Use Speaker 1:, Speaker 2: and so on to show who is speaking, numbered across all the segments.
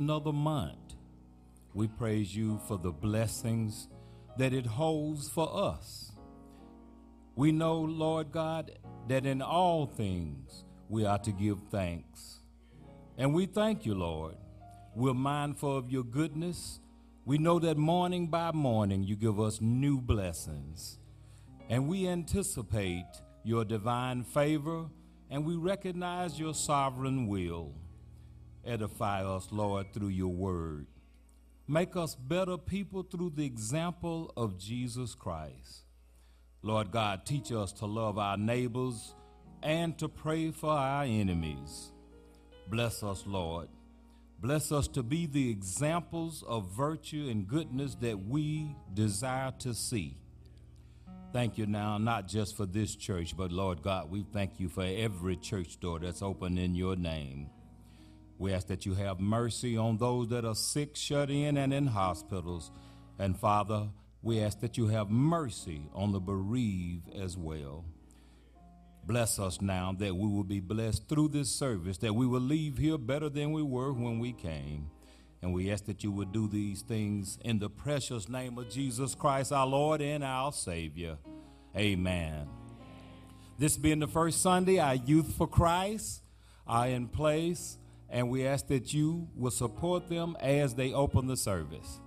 Speaker 1: another month. We praise you for the blessings that it holds for us. We know, Lord God, that in all things we are to give thanks. And we thank you, Lord. We're mindful of your goodness. We know that morning by morning you give us new blessings. And we anticipate your divine favor and we recognize your sovereign will. Edify us, Lord, through your word. Make us better people through the example of Jesus Christ. Lord God, teach us to love our neighbors and to pray for our enemies. Bless us, Lord. Bless us to be the examples of virtue and goodness that we desire to see. Thank you now, not just for this church, but Lord God, we thank you for every church door that's open in your name. We ask that you have mercy on those that are sick, shut in, and in hospitals. And Father, we ask that you have mercy on the bereaved as well. Bless us now that we will be blessed through this service, that we will leave here better than we were when we came. And we ask that you would do these things in the precious name of Jesus Christ, our Lord and our Savior. Amen. This being the first Sunday, our Youth for Christ are in place and we ask that you will support them as they open the service.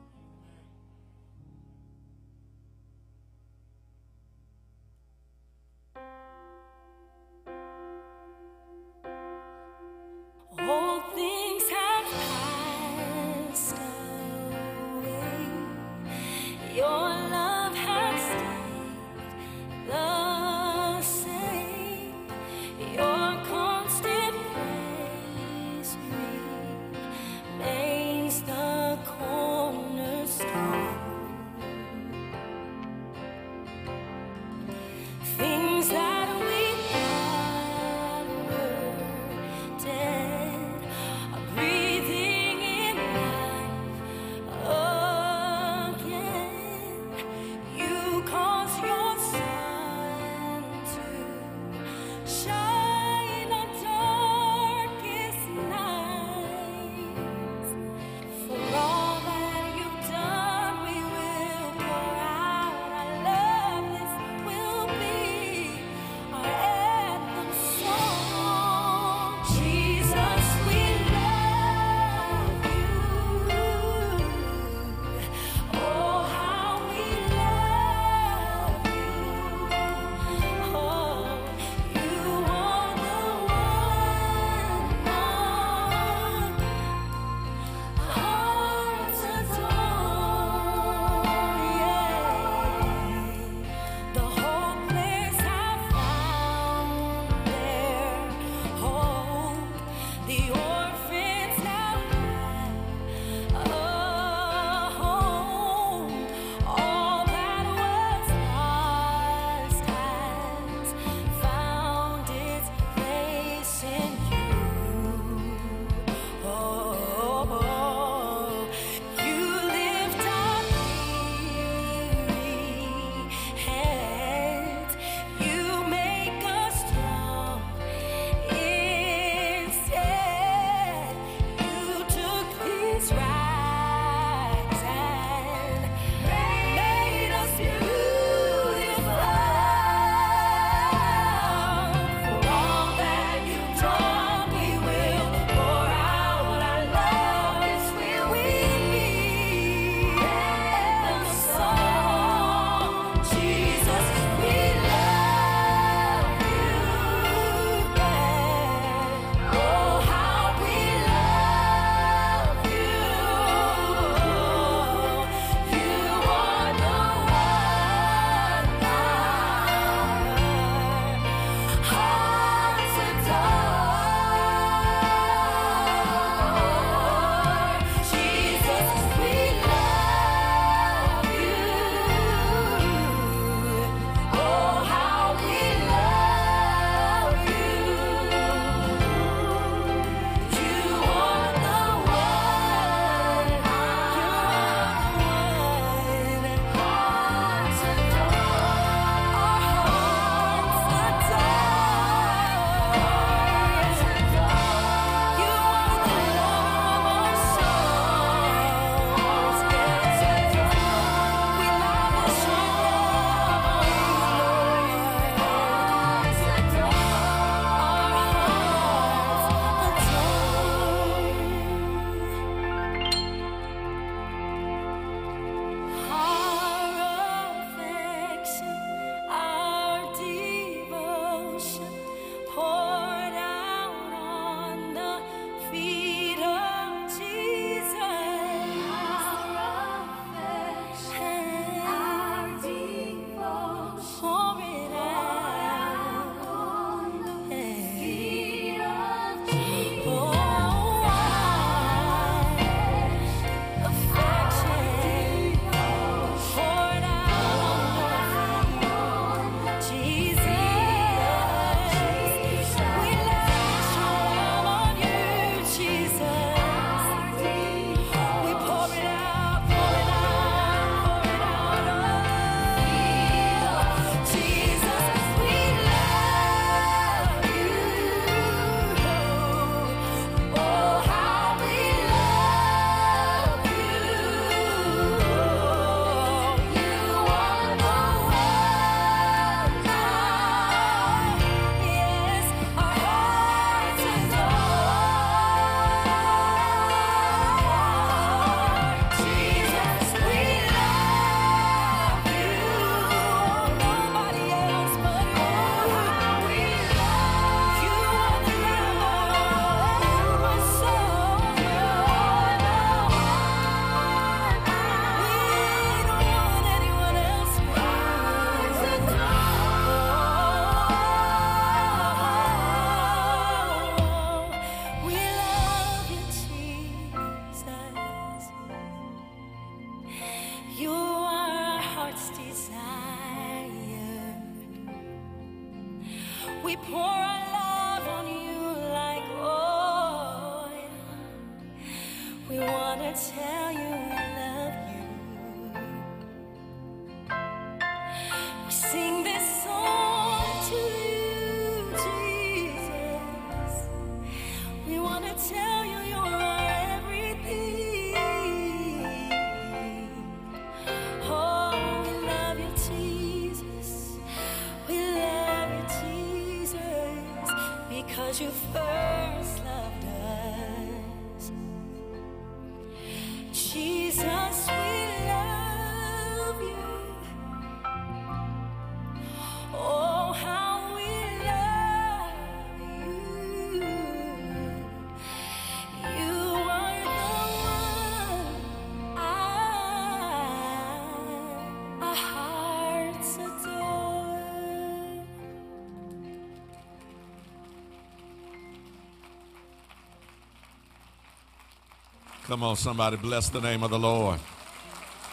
Speaker 2: Come on, somebody, bless the name of the Lord.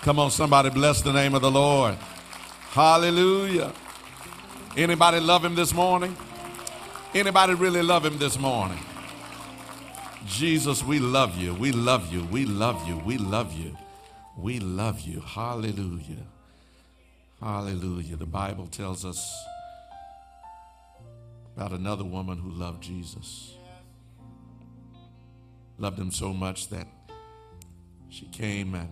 Speaker 2: Come on, somebody, bless the name of the Lord. Hallelujah. Anybody love him this morning? Anybody really love him this morning? Jesus, we love you. We love you. We love you. We love you. We love you. Hallelujah. Hallelujah. The Bible tells us about another woman who loved Jesus. Loved him so much that she came and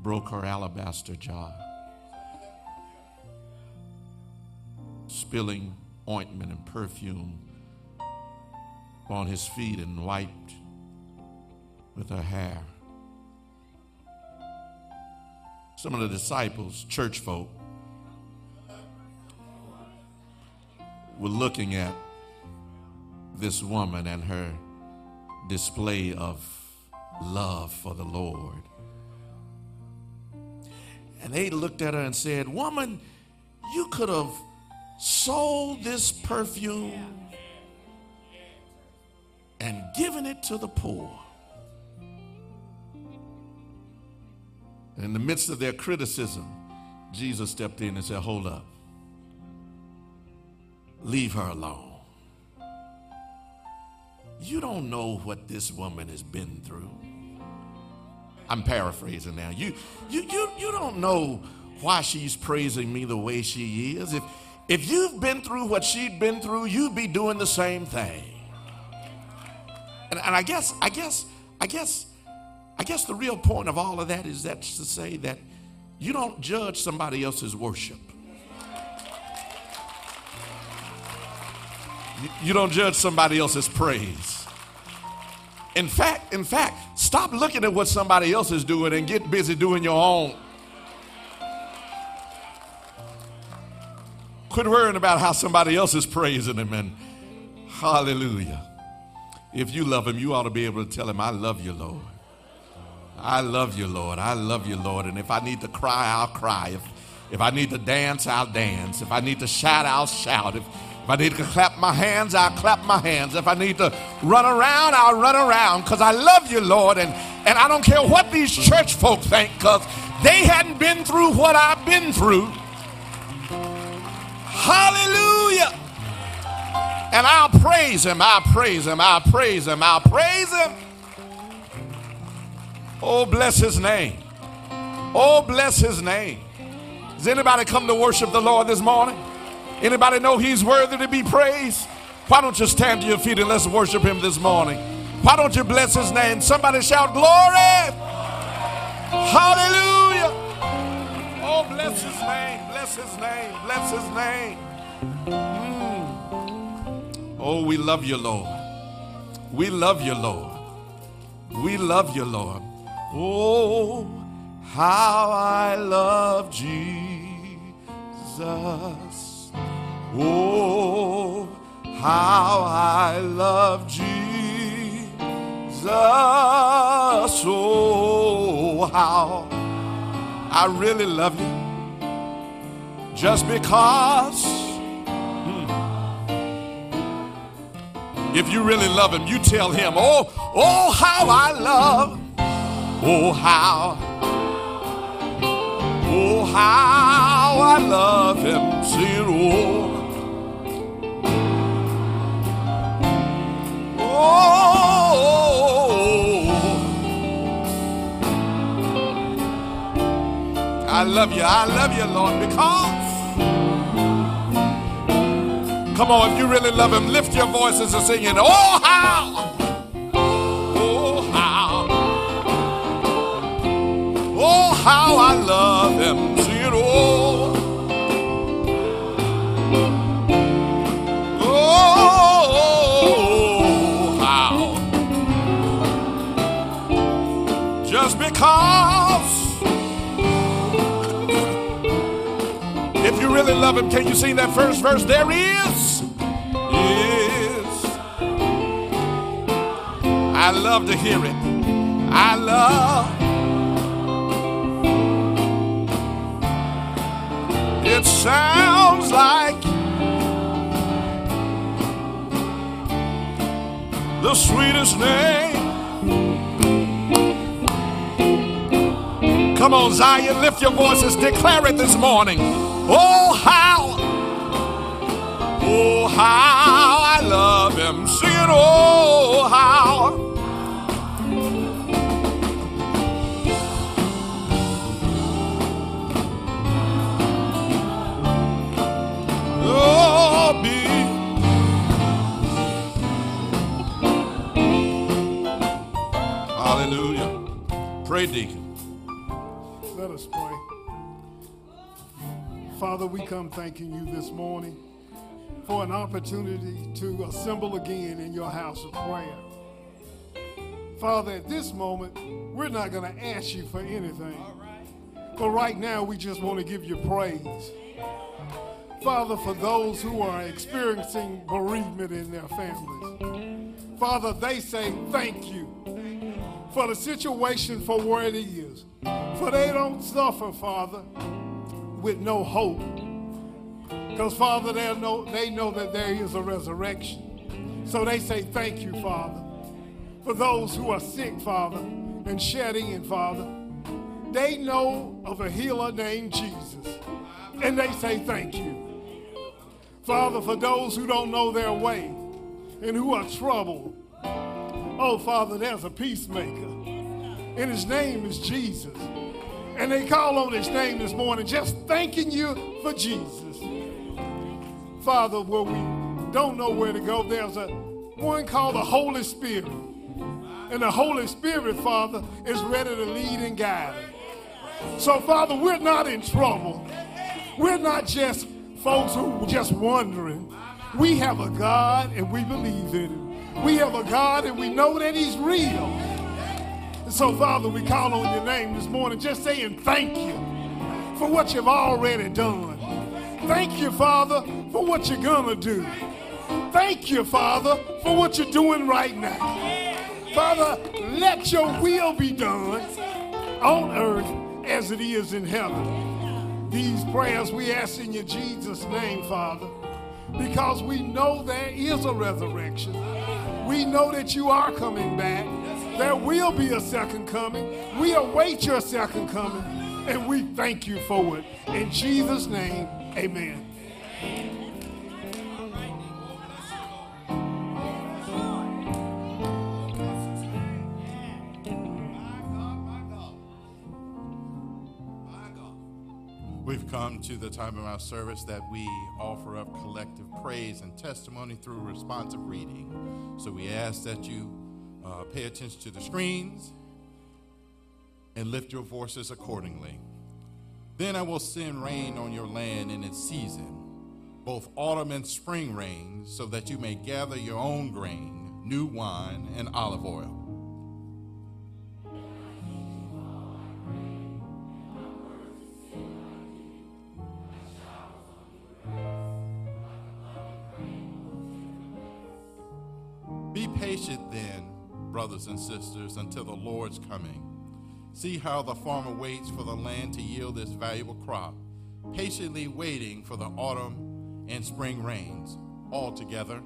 Speaker 2: broke her alabaster jar, spilling ointment and perfume on his feet and wiped with her hair. Some of the disciples, church folk, were looking at this woman and her display of love for the Lord. And they looked at her and said, Woman, you could have sold this perfume and given it to the poor. In the midst of their criticism, Jesus stepped in and said, Hold up. Leave her alone. You don't know what this woman has been through. I'm paraphrasing now. You, you, you, you don't know why she's praising me the way she is. If, if you've been through what she'd been through, you'd be doing the same thing. And, and I guess, I guess, I guess, I guess the real point of all of that is that's to say that you don't judge somebody else's worship. You- You don't judge somebody else's praise. In fact, in fact, stop looking at what somebody else is doing and get busy doing your own. Quit worrying about how somebody else is praising him and hallelujah. If you love him, you ought to be able to tell him, I love you, Lord. I love you, Lord. I love you, Lord. And if I need to cry, I'll cry. If, if I need to dance, I'll dance. If I need to shout, I'll shout. If, if I need to clap my hands, I'll clap my hands. If I need to run around, I'll run around because I love you, Lord. And, and I don't care what these church folk think because they hadn't been through what I've been through. Hallelujah. And I'll praise him, I'll praise him, I'll praise him, I'll praise him. Oh, bless his name. Oh, bless his name. Does anybody come to worship the Lord this morning? Anybody know he's worthy to be praised? Why don't you stand to your feet and let's worship him this morning? Why don't you bless his name? Somebody shout glory! Hallelujah! Oh, bless his name, bless his name, bless his name. Mm. Oh, we love you, Lord. We love you, Lord. We love you, Lord. Oh, how I love Jesus. Oh, how I love Jesus. Oh, how I really love you. Just because. Hmm. If you really love him, you tell him, oh, oh, how I love. Oh, how. Oh, how I love him. Sing, oh, Oh, I love you. I love you, Lord, because. Come on, if you really love Him, lift your voices and sing it. Oh, how! Oh, how! Oh, how I love Him. Because. If you really love him, can you sing that first verse? There is. Is. I love to hear it. I love. It sounds like the sweetest name. Come on, Zion, lift your voices, declare it this morning. Oh, how, oh, how I love him. Sing it, oh, how. Oh, be. Hallelujah. Pray, Deacon.
Speaker 3: Father, we come thanking you this morning for an opportunity to assemble again in your house of prayer. Father, at this moment, we're not going to ask you for anything. But right now, we just want to give you praise. Father, for those who are experiencing bereavement in their families, Father, they say thank you for the situation for where it is. For they don't suffer, Father, with no hope. Because, Father, they know, they know that there is a resurrection. So they say thank you, Father. For those who are sick, Father, and shedding in, Father, they know of a healer named Jesus. And they say thank you. Father, for those who don't know their way and who are troubled, oh, Father, there's a peacemaker. And his name is Jesus. And they call on his name this morning, just thanking you for Jesus. Father, where we don't know where to go, there's a one called the Holy Spirit. And the Holy Spirit, Father, is ready to lead and guide. So, Father, we're not in trouble. We're not just folks who are just wondering. We have a God and we believe in him. We have a God and we know that he's real. And so, Father, we call on your name this morning just saying thank you for what you've already done. Thank you, Father, for what you're going to do. Thank you, Father, for what you're doing right now. Father, let your will be done on earth as it is in heaven. These prayers we ask in your Jesus' name, Father, because we know there is a resurrection. We know that you are coming back. There will be a second coming. We await your second coming, and we thank you for it. In Jesus' name, amen.
Speaker 2: We've come to the time of our service that we offer up collective praise and testimony through responsive reading. So we ask that you uh, pay attention to the screens and lift your voices accordingly. Then I will send rain on your land in its season, both autumn and spring rains, so that you may gather your own grain, new wine, and olive oil. Be patient then, brothers and sisters, until the Lord's coming. See how the farmer waits for the land to yield its valuable crop, patiently waiting for the autumn and spring rains. All together,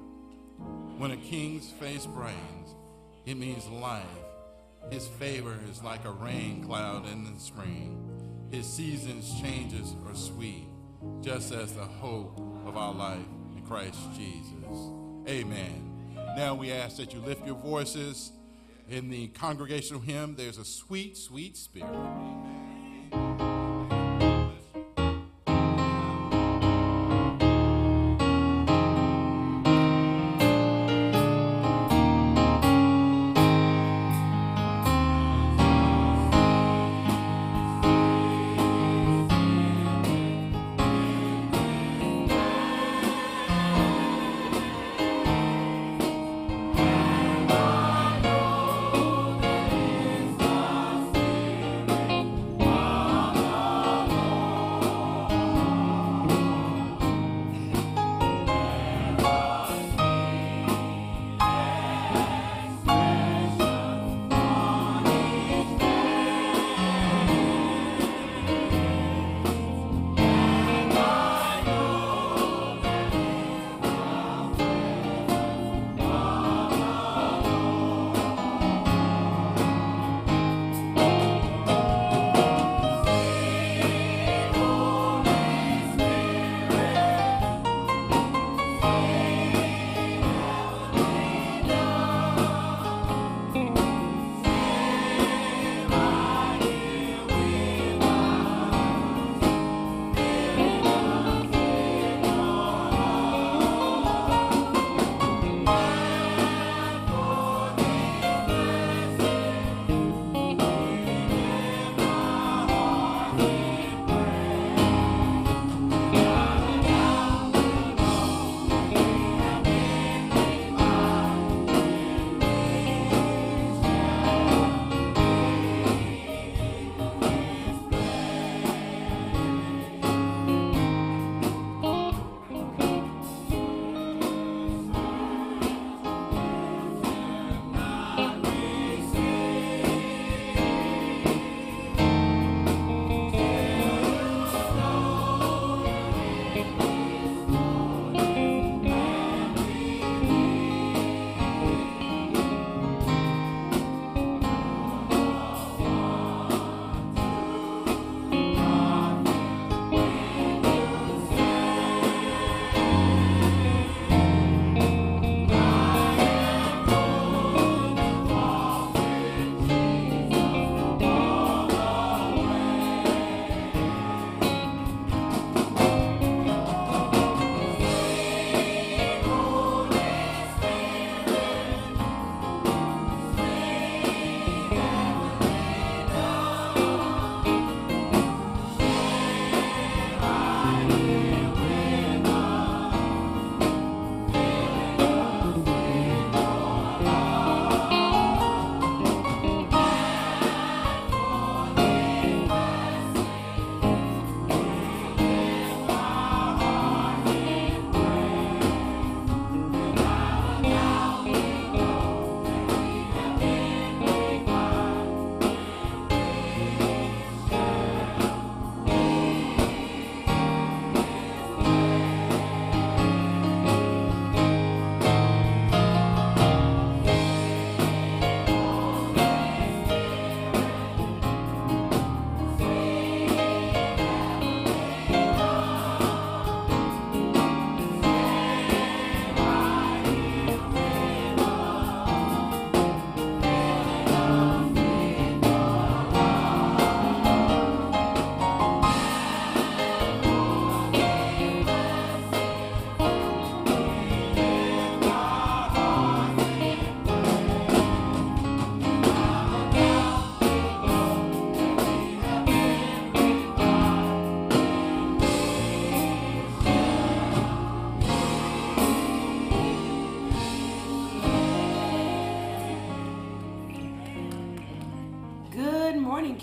Speaker 2: when a king's face brightens, it means life. His favor is like a rain cloud in the spring. His seasons changes are sweet, just as the hope of our life in Christ Jesus. Amen. Now we ask that you lift your voices in the congregational hymn. There's a sweet, sweet spirit.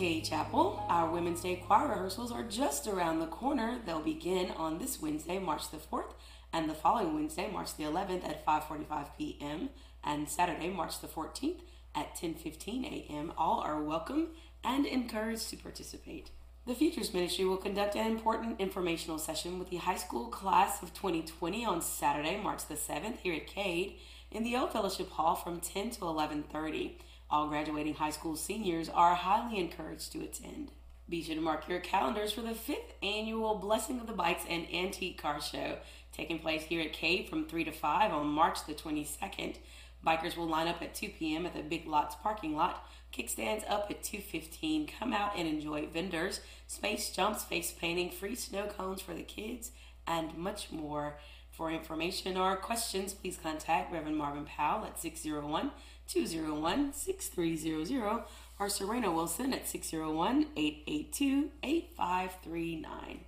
Speaker 4: Chapel. Our Women's Day choir rehearsals are just around the corner. They'll begin on this Wednesday, March the 4th, and the following Wednesday, March the 11th at 5:45 p.m., and Saturday, March the 14th at 10:15 a.m. All are welcome and encouraged to participate. The Futures Ministry will conduct an important informational session with the high school class of 2020 on Saturday, March the 7th here at Cade in the Old Fellowship Hall from 10 to 11:30. All graduating high school seniors are highly encouraged to attend. Be sure to mark your calendars for the fifth annual Blessing of the Bikes and Antique Car Show, taking place here at Cade from 3 to 5 on March the 22nd. Bikers will line up at 2 p.m. at the Big Lots parking lot. Kickstands up at 2:15. Come out and enjoy vendors, space jumps, face painting, free snow cones for the kids, and much more. For information or questions, please contact Reverend Marvin Powell at 601 201 6300 or Serena Wilson at 601 882 8539.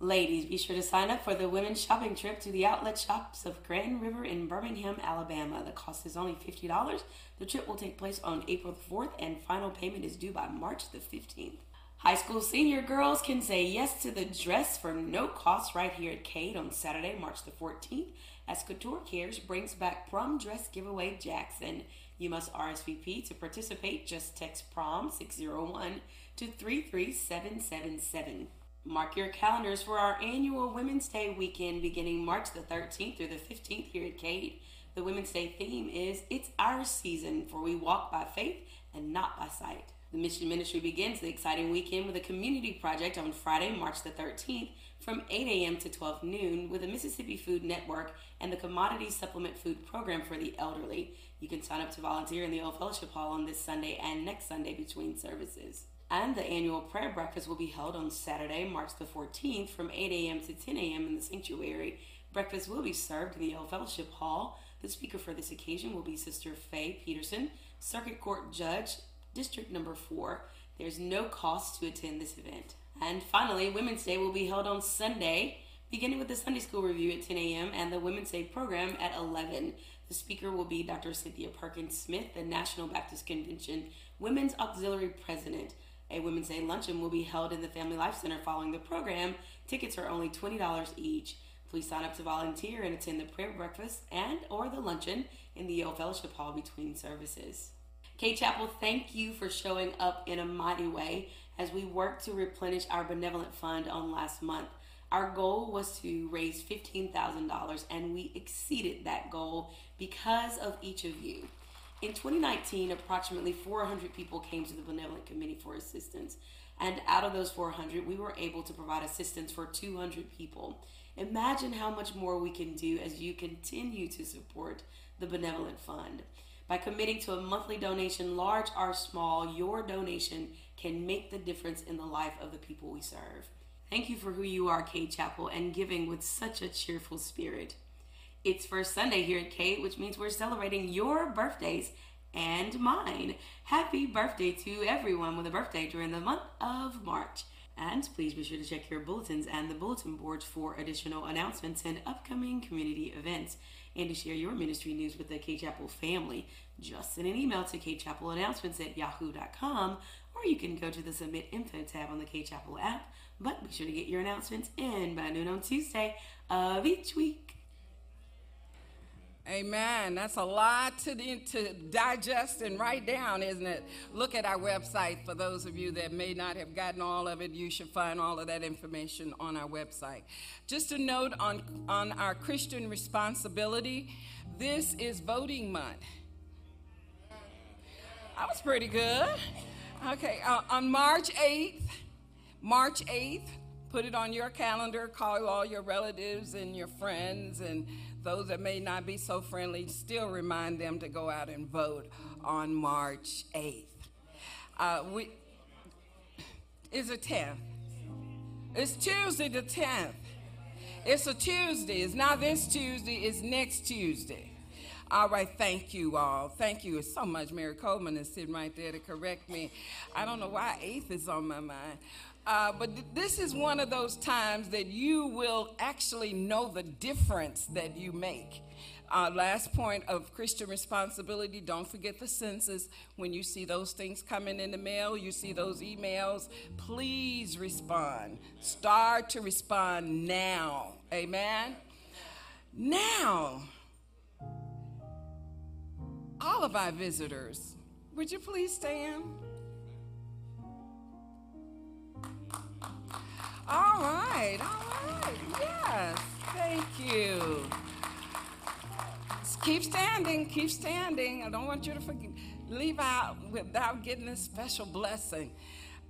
Speaker 4: Ladies, be sure to sign up for the women's shopping trip to the outlet shops of Grand River in Birmingham, Alabama. The cost is only $50. The trip will take place on April 4th and final payment is due by March the 15th. High school senior girls can say yes to the dress for no cost right here at Cade on Saturday, March the 14th, as Couture Cares brings back prom dress giveaway Jackson. You must RSVP to participate. Just text prom 601 to 33777. Mark your calendars for our annual Women's Day weekend beginning March the 13th through the 15th here at Cade. The Women's Day theme is It's Our Season, for we walk by faith and not by sight. The Mission Ministry begins the exciting weekend with a community project on Friday, March the 13th from 8 a.m. to 12 noon with the Mississippi Food Network and the Commodity Supplement Food Program for the elderly. You can sign up to volunteer in the Old Fellowship Hall on this Sunday and next Sunday between services. And the annual prayer breakfast will be held on Saturday, March the 14th from 8 a.m. to 10 a.m. in the sanctuary. Breakfast will be served in the Old Fellowship Hall. The speaker for this occasion will be Sister Faye Peterson, Circuit Court Judge, District Number 4. There's no cost to attend this event. And finally, Women's Day will be held on Sunday, beginning with the Sunday School Review at 10 a.m. and the Women's Day program at 11. The speaker will be Dr. Cynthia Perkins Smith, the National Baptist Convention Women's Auxiliary President. A Women's Day luncheon will be held in the Family Life Center following the program. Tickets are only $20 each. Please sign up to volunteer and attend the prayer breakfast and or the luncheon in the Old Fellowship Hall between services. Cade Chapel, thank you for showing up in a mighty way as we work to replenish our benevolent fund on last month. Our goal was to raise $15,000 and we exceeded that goal because of each of you. In 2019, approximately 400 people came to the Benevolent Committee for assistance. And out of those 400, we were able to provide assistance for 200 people. Imagine how much more we can do as you continue to support the Benevolent Fund. By committing to a monthly donation, large or small, your donation can make the difference in the life of the people we serve. Thank you for who you are, Cade Chapel, and giving with such a cheerful spirit. It's First Sunday here at Cade, which means we're celebrating your birthdays and mine. Happy birthday to everyone with a birthday during the month of March. And please be sure to check your bulletins and the bulletin boards for additional announcements and upcoming community events. And to share your ministry news with the Cade Chapel family, just send an email to Announcements at yahoo.com or you can go to the Submit Info tab on the Cade Chapel app. But be sure to get your announcements in by noon on Tuesday of each week.
Speaker 5: Amen. That's a lot to, to digest and write down, isn't it? Look at our website. For those of you that may not have gotten all of it, you should find all of that information on our website. Just a note on, on our Christian responsibility this is voting month. I was pretty good. Okay, uh, on March 8th, March 8th, put it on your calendar, call all your relatives and your friends and those that may not be so friendly, still remind them to go out and vote on March 8th. Uh, we, it's a 10th. It's Tuesday the 10th. It's a Tuesday. It's not this Tuesday, it's next Tuesday. All right, thank you all. Thank you so much. Mary Coleman is sitting right there to correct me. I don't know why 8th is on my mind. Uh, but th- this is one of those times that you will actually know the difference that you make. Uh, last point of Christian responsibility don't forget the census. When you see those things coming in the mail, you see those emails, please respond. Start to respond now. Amen? Now, all of our visitors, would you please stand? All right, all right, yes, thank you. Keep standing, keep standing. I don't want you to forget, leave out without getting this special blessing.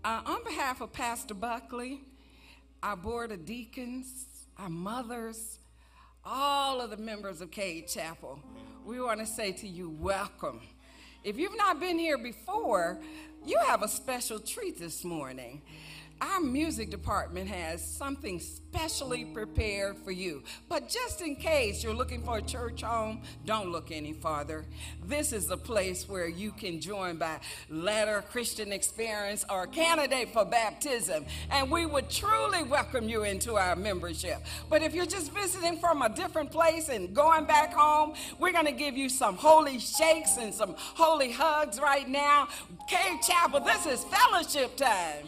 Speaker 5: Uh, on behalf of Pastor Buckley, our board of deacons, our mothers, all of the members of Cade Chapel, we want to say to you, welcome. If you've not been here before, you have a special treat this morning our music department has something specially prepared for you. But just in case you're looking for a church home, don't look any farther. This is a place where you can join by letter, Christian experience, or candidate for baptism. And we would truly welcome you into our membership. But if you're just visiting from a different place and going back home, we're going to give you some holy shakes and some holy hugs right now. Cade Chapel, this is fellowship time.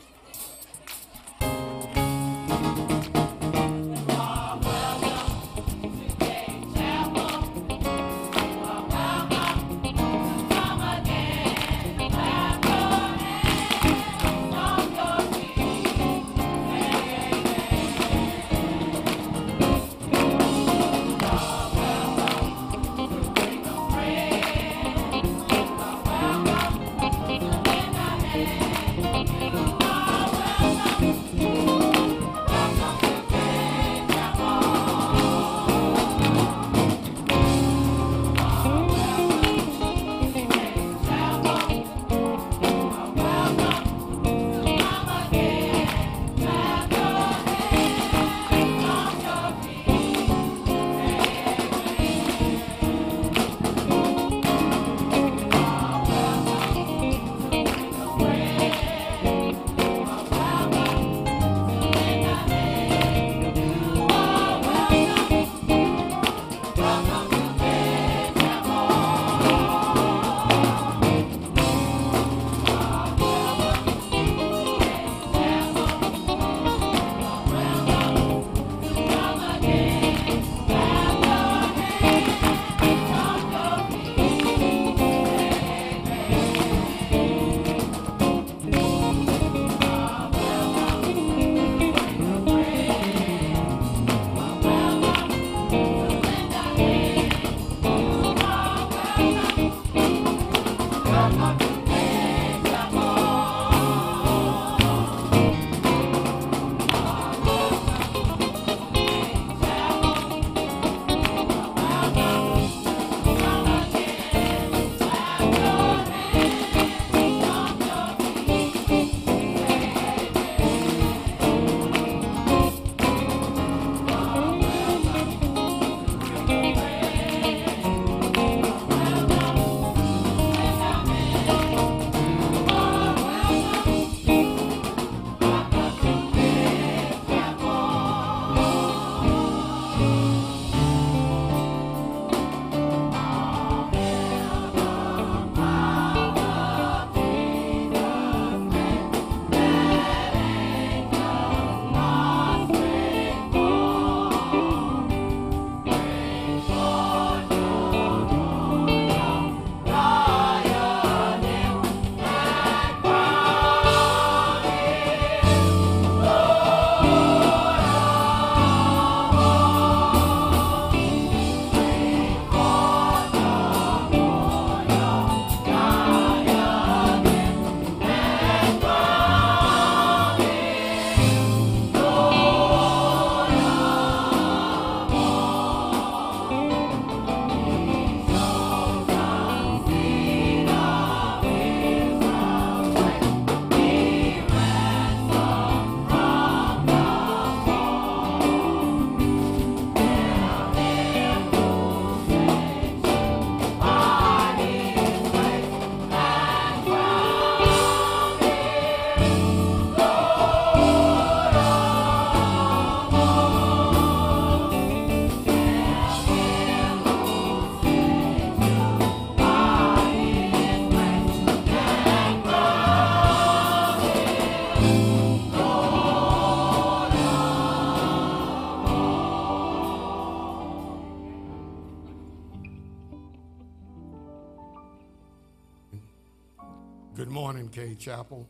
Speaker 6: Chapel.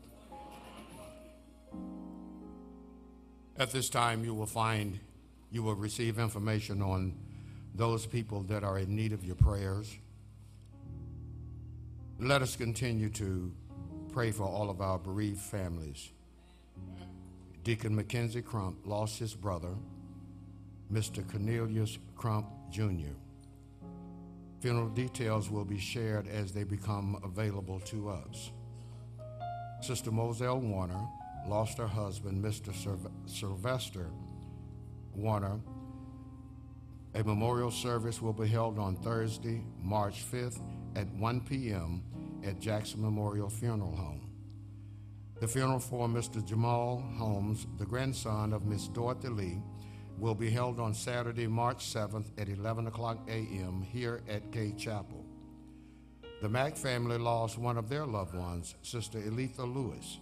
Speaker 6: At this time, you will find, you will receive information on those people that are in need of your prayers. Let us continue to pray for all of our bereaved families. Deacon Mackenzie Crump lost his brother, Mr. Cornelius Crump Jr. Funeral details will be shared as they become available to us. Sister Moselle Warner lost her husband, Mr. Sylvester Warner. A memorial service will be held on Thursday, March 5th at 1 p.m. at Jackson Memorial Funeral Home. The funeral for Mr. Jamal Holmes, the grandson of Miss Dorothy Lee, will be held on Saturday, March 7th at 11 o'clock a.m. here at Cade Chapel. The Mack family lost one of their loved ones, Sister Elitha Lewis.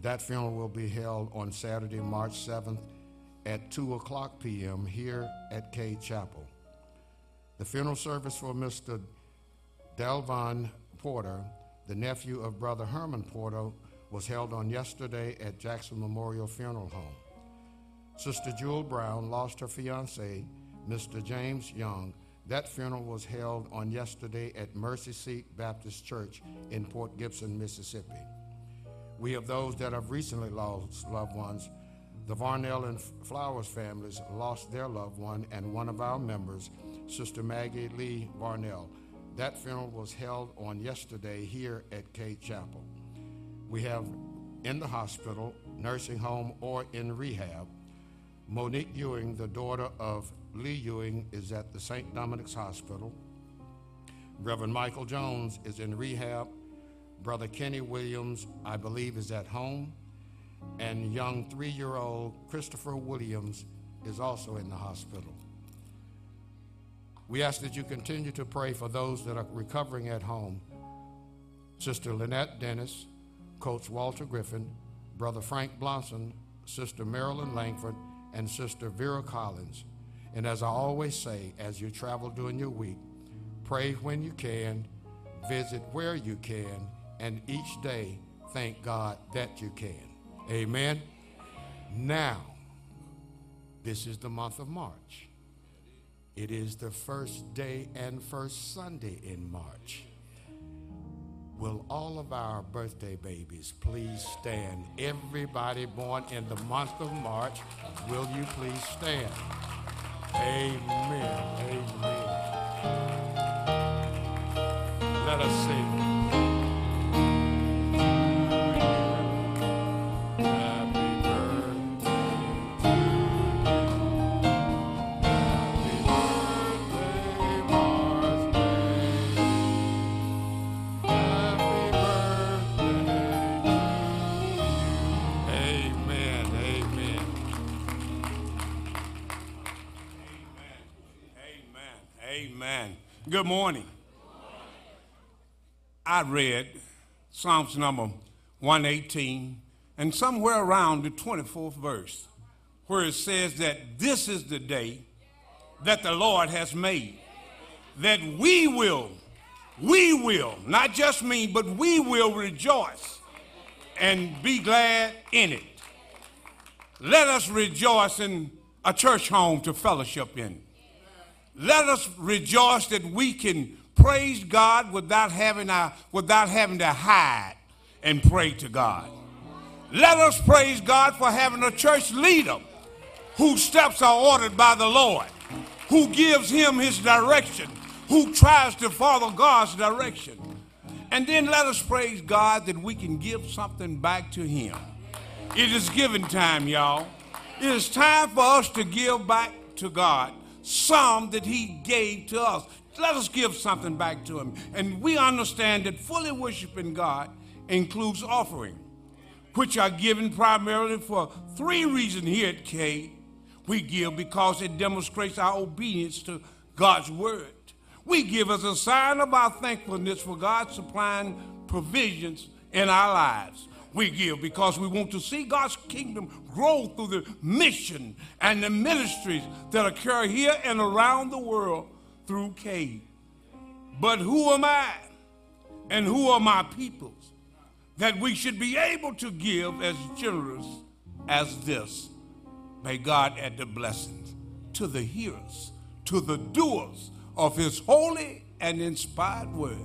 Speaker 6: That funeral will be held on Saturday, March 7th at 2 o'clock p.m. here at Cade Chapel. The funeral service for Mr. Delvon Porter, the nephew of Brother Herman Porter, was held on yesterday at Jackson Memorial Funeral Home. Sister Jewel Brown lost her fiance, Mr. James Young. That funeral was held on yesterday at Mercy Seat Baptist Church in Port Gibson, Mississippi. We have those that have recently lost loved ones. The Varnell and Flowers families lost their loved one, and one of our members, Sister Maggie Lee Varnell. That funeral was held on yesterday here at Cade Chapel. We have in the hospital, nursing home, or in rehab. Monique Ewing, the daughter of Lee Ewing, is at the St. Dominic's Hospital. Reverend Michael Jones is in rehab. Brother Kenny Williams, I believe, is at home. And young three year old Christopher Williams is also in the hospital. We ask that you continue to pray for those that are recovering at home. Sister Lynette Dennis, Coach Walter Griffin, Brother Frank Blonson, Sister Marilyn Langford, and Sister Vera Collins. And as I always say, as you travel during your week, pray when you can, visit where you can, and each day thank God that you can. Amen. Now, this is the month of March. It is the first day and first Sunday in March. Will all of our birthday babies please stand? Everybody born in the month of March, will you please stand? Amen. Amen. Let us sing.
Speaker 7: Good morning. I read Psalms number 118 and somewhere around the 24th verse where it says that this is the day that the Lord has made, that we will, we will, not just me, but we will rejoice and be glad in it. Let us rejoice in a church home to fellowship in let us rejoice that we can praise God without having, our, without having to hide and pray to God. Let us praise God for having a church leader whose steps are ordered by the Lord, who gives him his direction, who tries to follow God's direction. And then let us praise God that we can give something back to him. It is giving time, y'all. It is time for us to give back to God some that he gave to us. Let us give something back to him. And we understand that fully worshiping God includes offering, which are given primarily for three reasons here at Cade. We give because it demonstrates our obedience to God's word. We give as a sign of our thankfulness for God supplying provisions in our lives we give because we want to see God's kingdom grow through the mission and the ministries that occur here and around the world through Cade. But who am I and who are my peoples that we should be able to give as generous as this. May God add the blessings to the hearers, to the doers of his holy and inspired word.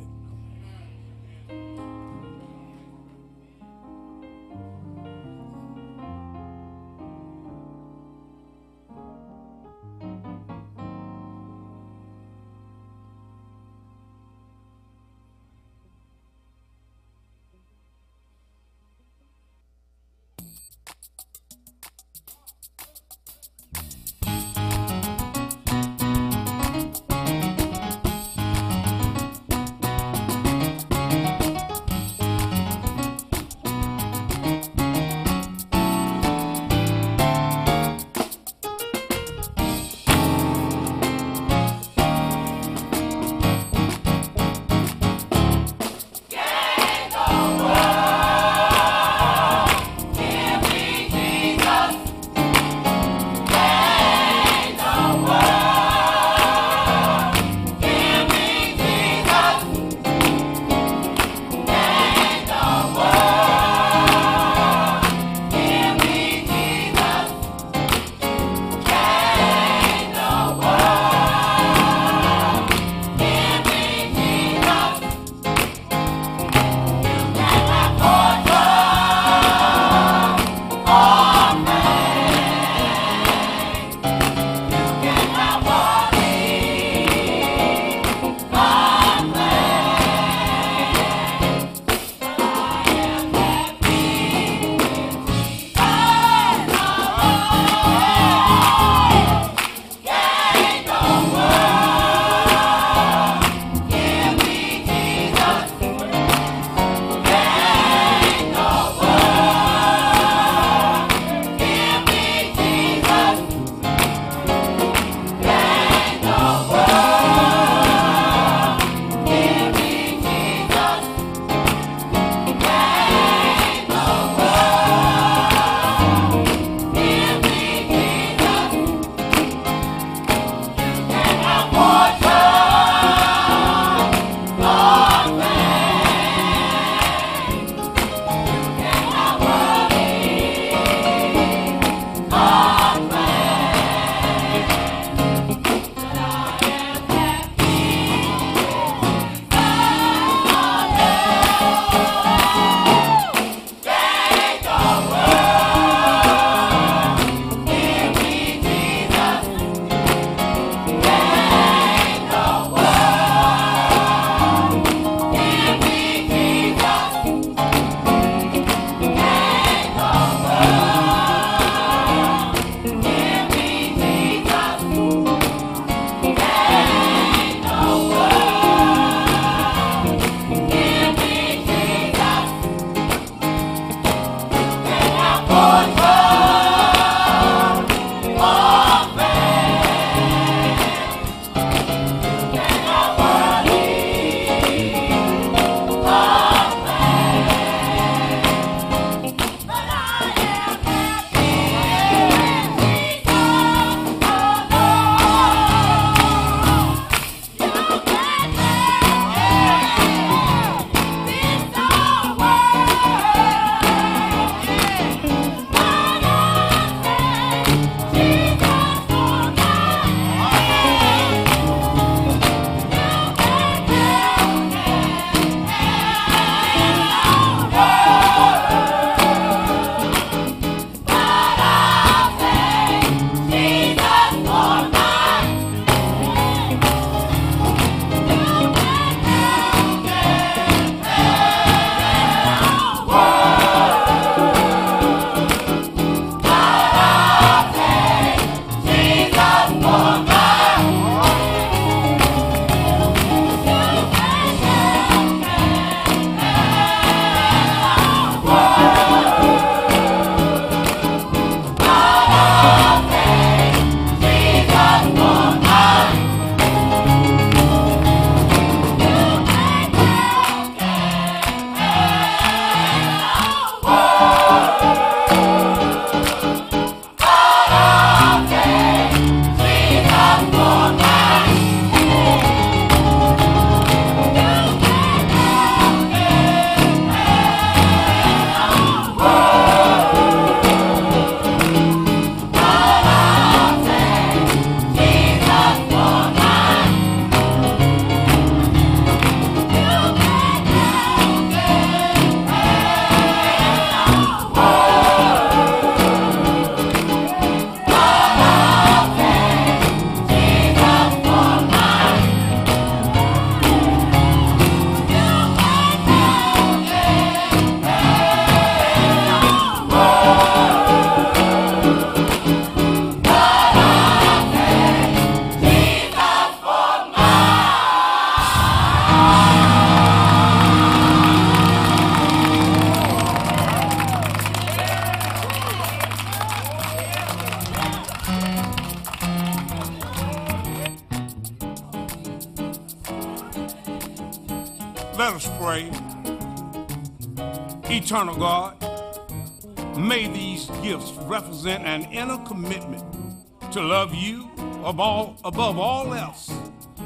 Speaker 7: Above all, else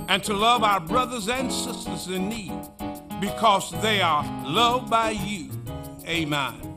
Speaker 7: and to love our brothers and sisters in need because they are loved by you. Amen.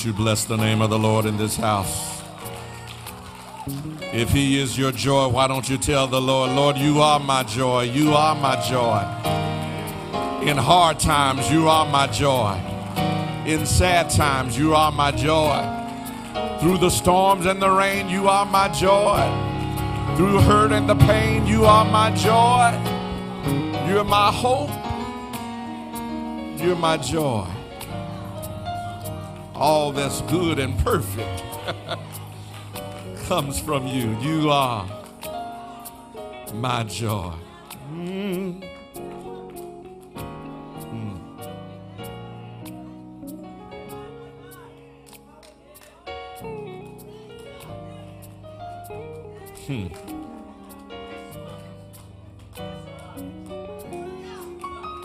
Speaker 2: Why don't you bless the name of the Lord in this house? If He is your joy, why don't you tell the Lord, Lord, you are my joy. You are my joy. In hard times, you are my joy. In sad times, you are my joy. Through the storms and the rain, you are my joy. Through hurt and the pain, you are my joy. You're my hope. You're my joy. All that's good and perfect comes from you. You are my joy. Mm. Mm. Hmm.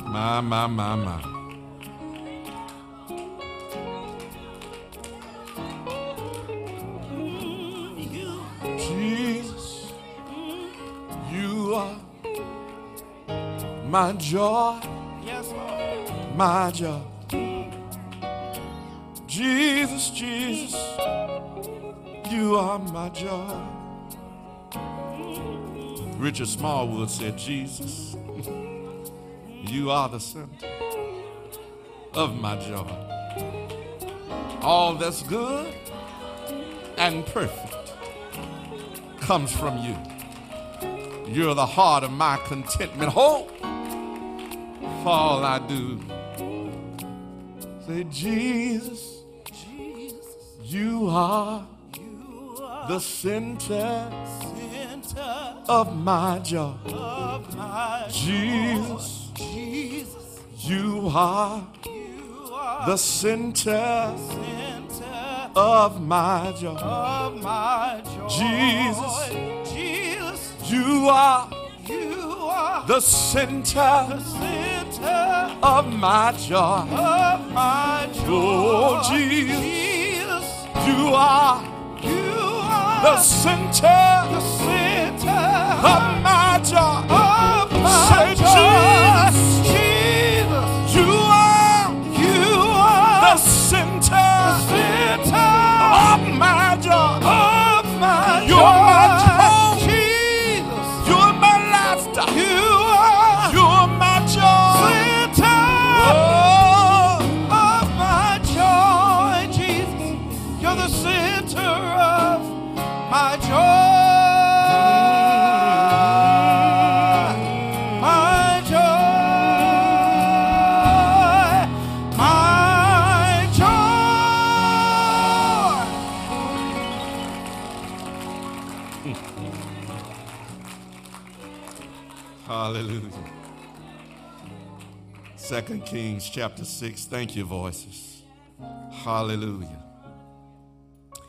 Speaker 2: My, my, my, my. My joy. Yes, Lord. My joy. Jesus, Jesus, you are my joy. Richard Smallwood said, Jesus, you are the center of my joy. All that's good and perfect comes from you. You're the heart of my contentment. Hope all I do. Say, Jesus, you are the center of my joy. Jesus, you are the center of my joy. Jesus, you are the center of my joy. of my Oh, Jesus, you are the center
Speaker 7: the center of my joy. of
Speaker 2: Say, Jesus, Kings chapter 6. Thank you, voices. Hallelujah.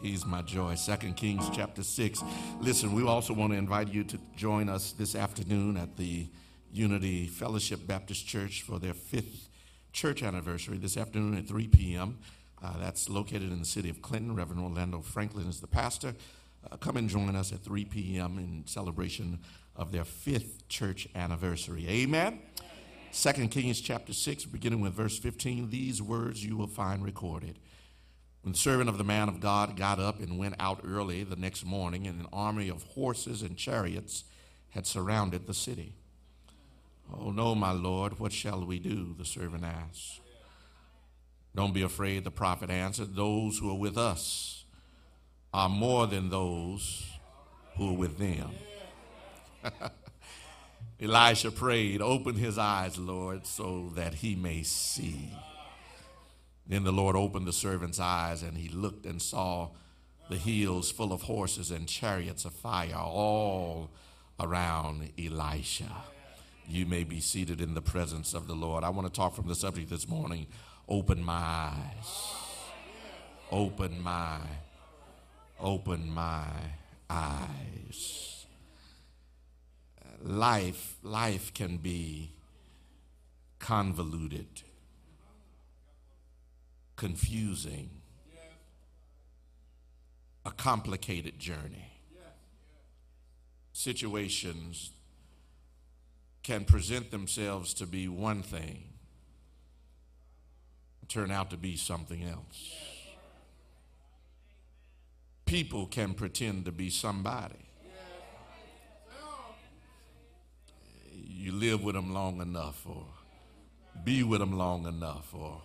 Speaker 2: He's my joy. Second Kings chapter 6. Listen, we also want to invite you to join us this afternoon at the Unity Fellowship Baptist Church for their fifth church anniversary this afternoon at 3 p.m. Uh, that's located in the city of Clinton. Reverend Orlando Franklin is the pastor. Uh, come and join us at 3 p.m. in celebration of their fifth church anniversary. Amen. Second Kings chapter 6, beginning with verse 15. These words you will find recorded. When the servant of the man of God got up and went out early the next morning, and an army of horses and chariots had surrounded the city. Oh, no, my Lord, what shall we do? The servant asked. Don't be afraid, the prophet answered. Those who are with us are more than those who are with them. Elisha prayed, Open his eyes, Lord, so that he may see. Then the Lord opened the servant's eyes, and he looked and saw the hills full of horses and chariots of fire all around Elisha. You may be seated in the presence of the Lord. I want to talk from the subject this morning open my eyes. Open my, open my eyes. Life, life can be convoluted, confusing, a complicated journey. Situations can present themselves to be one thing, turn out to be something else. People can pretend to be somebody. You live with them long enough, or be with them long enough, or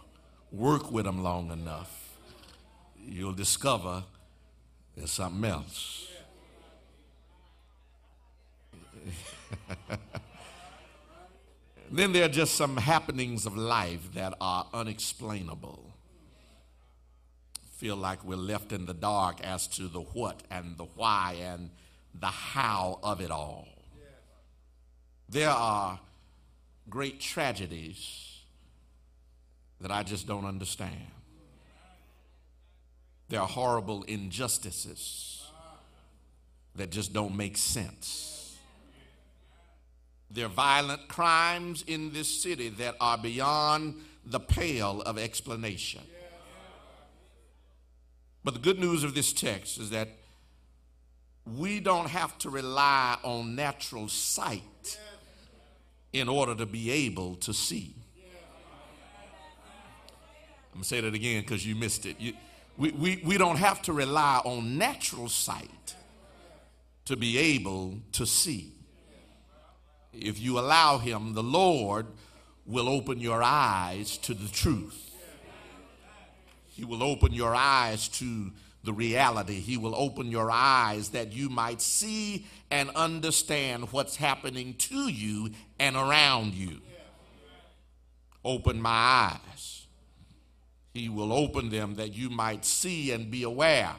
Speaker 2: work with them long enough, you'll discover there's something else. then there are just some happenings of life that are unexplainable. Feel like we're left in the dark as to the what and the why and the how of it all. There are great tragedies that I just don't understand. There are horrible injustices that just don't make sense. There are violent crimes in this city that are beyond the pale of explanation. But the good news of this text is that we don't have to rely on natural sight in order to be able to see. I'm going to say that again because you missed it. You, we, we, we don't have to rely on natural sight to be able to see. If you allow Him, the Lord will open your eyes to the truth. He will open your eyes to the reality. He will open your eyes that you might see and understand what's happening to you and around you. Open my eyes. He will open them that you might see and be aware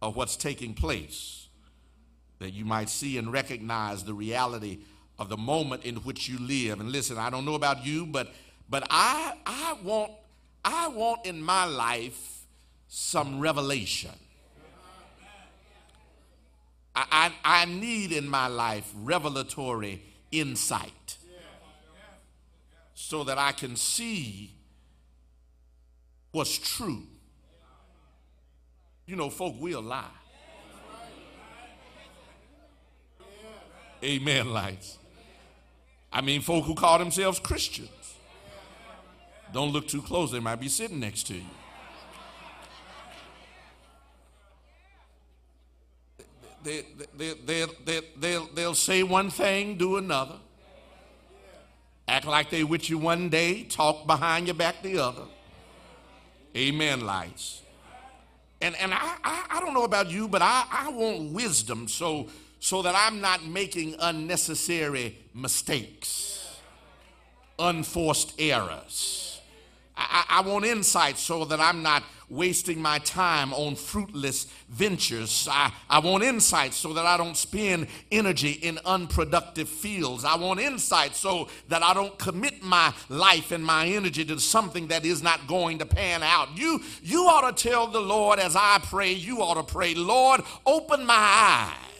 Speaker 2: of what's taking place, that you might see and recognize the reality of the moment in which you live. And listen, I don't know about you, but but I I want I want in my life some revelation. I, I, need in my life revelatory insight so that I can see what's true. You know, folk will lie. Amen, lights. I mean, folk who call themselves Christians. Don't look too close, they might be sitting next to you. They, they, they, they, they'll, they'll say one thing, do another. Act like they with you one day, talk behind your back the other. Amen, lights. And, and I, I, I don't know about you, but I, I want wisdom so, so that I'm not making unnecessary mistakes, unforced errors. I, I, want insight so that I'm not wasting my time on fruitless ventures. I, I want insight so that I don't spend energy in unproductive fields. I want insight so that I don't commit my life and my energy to something that is not going to pan out. You, you ought to tell the Lord as I pray, you ought to pray, Lord, open my eyes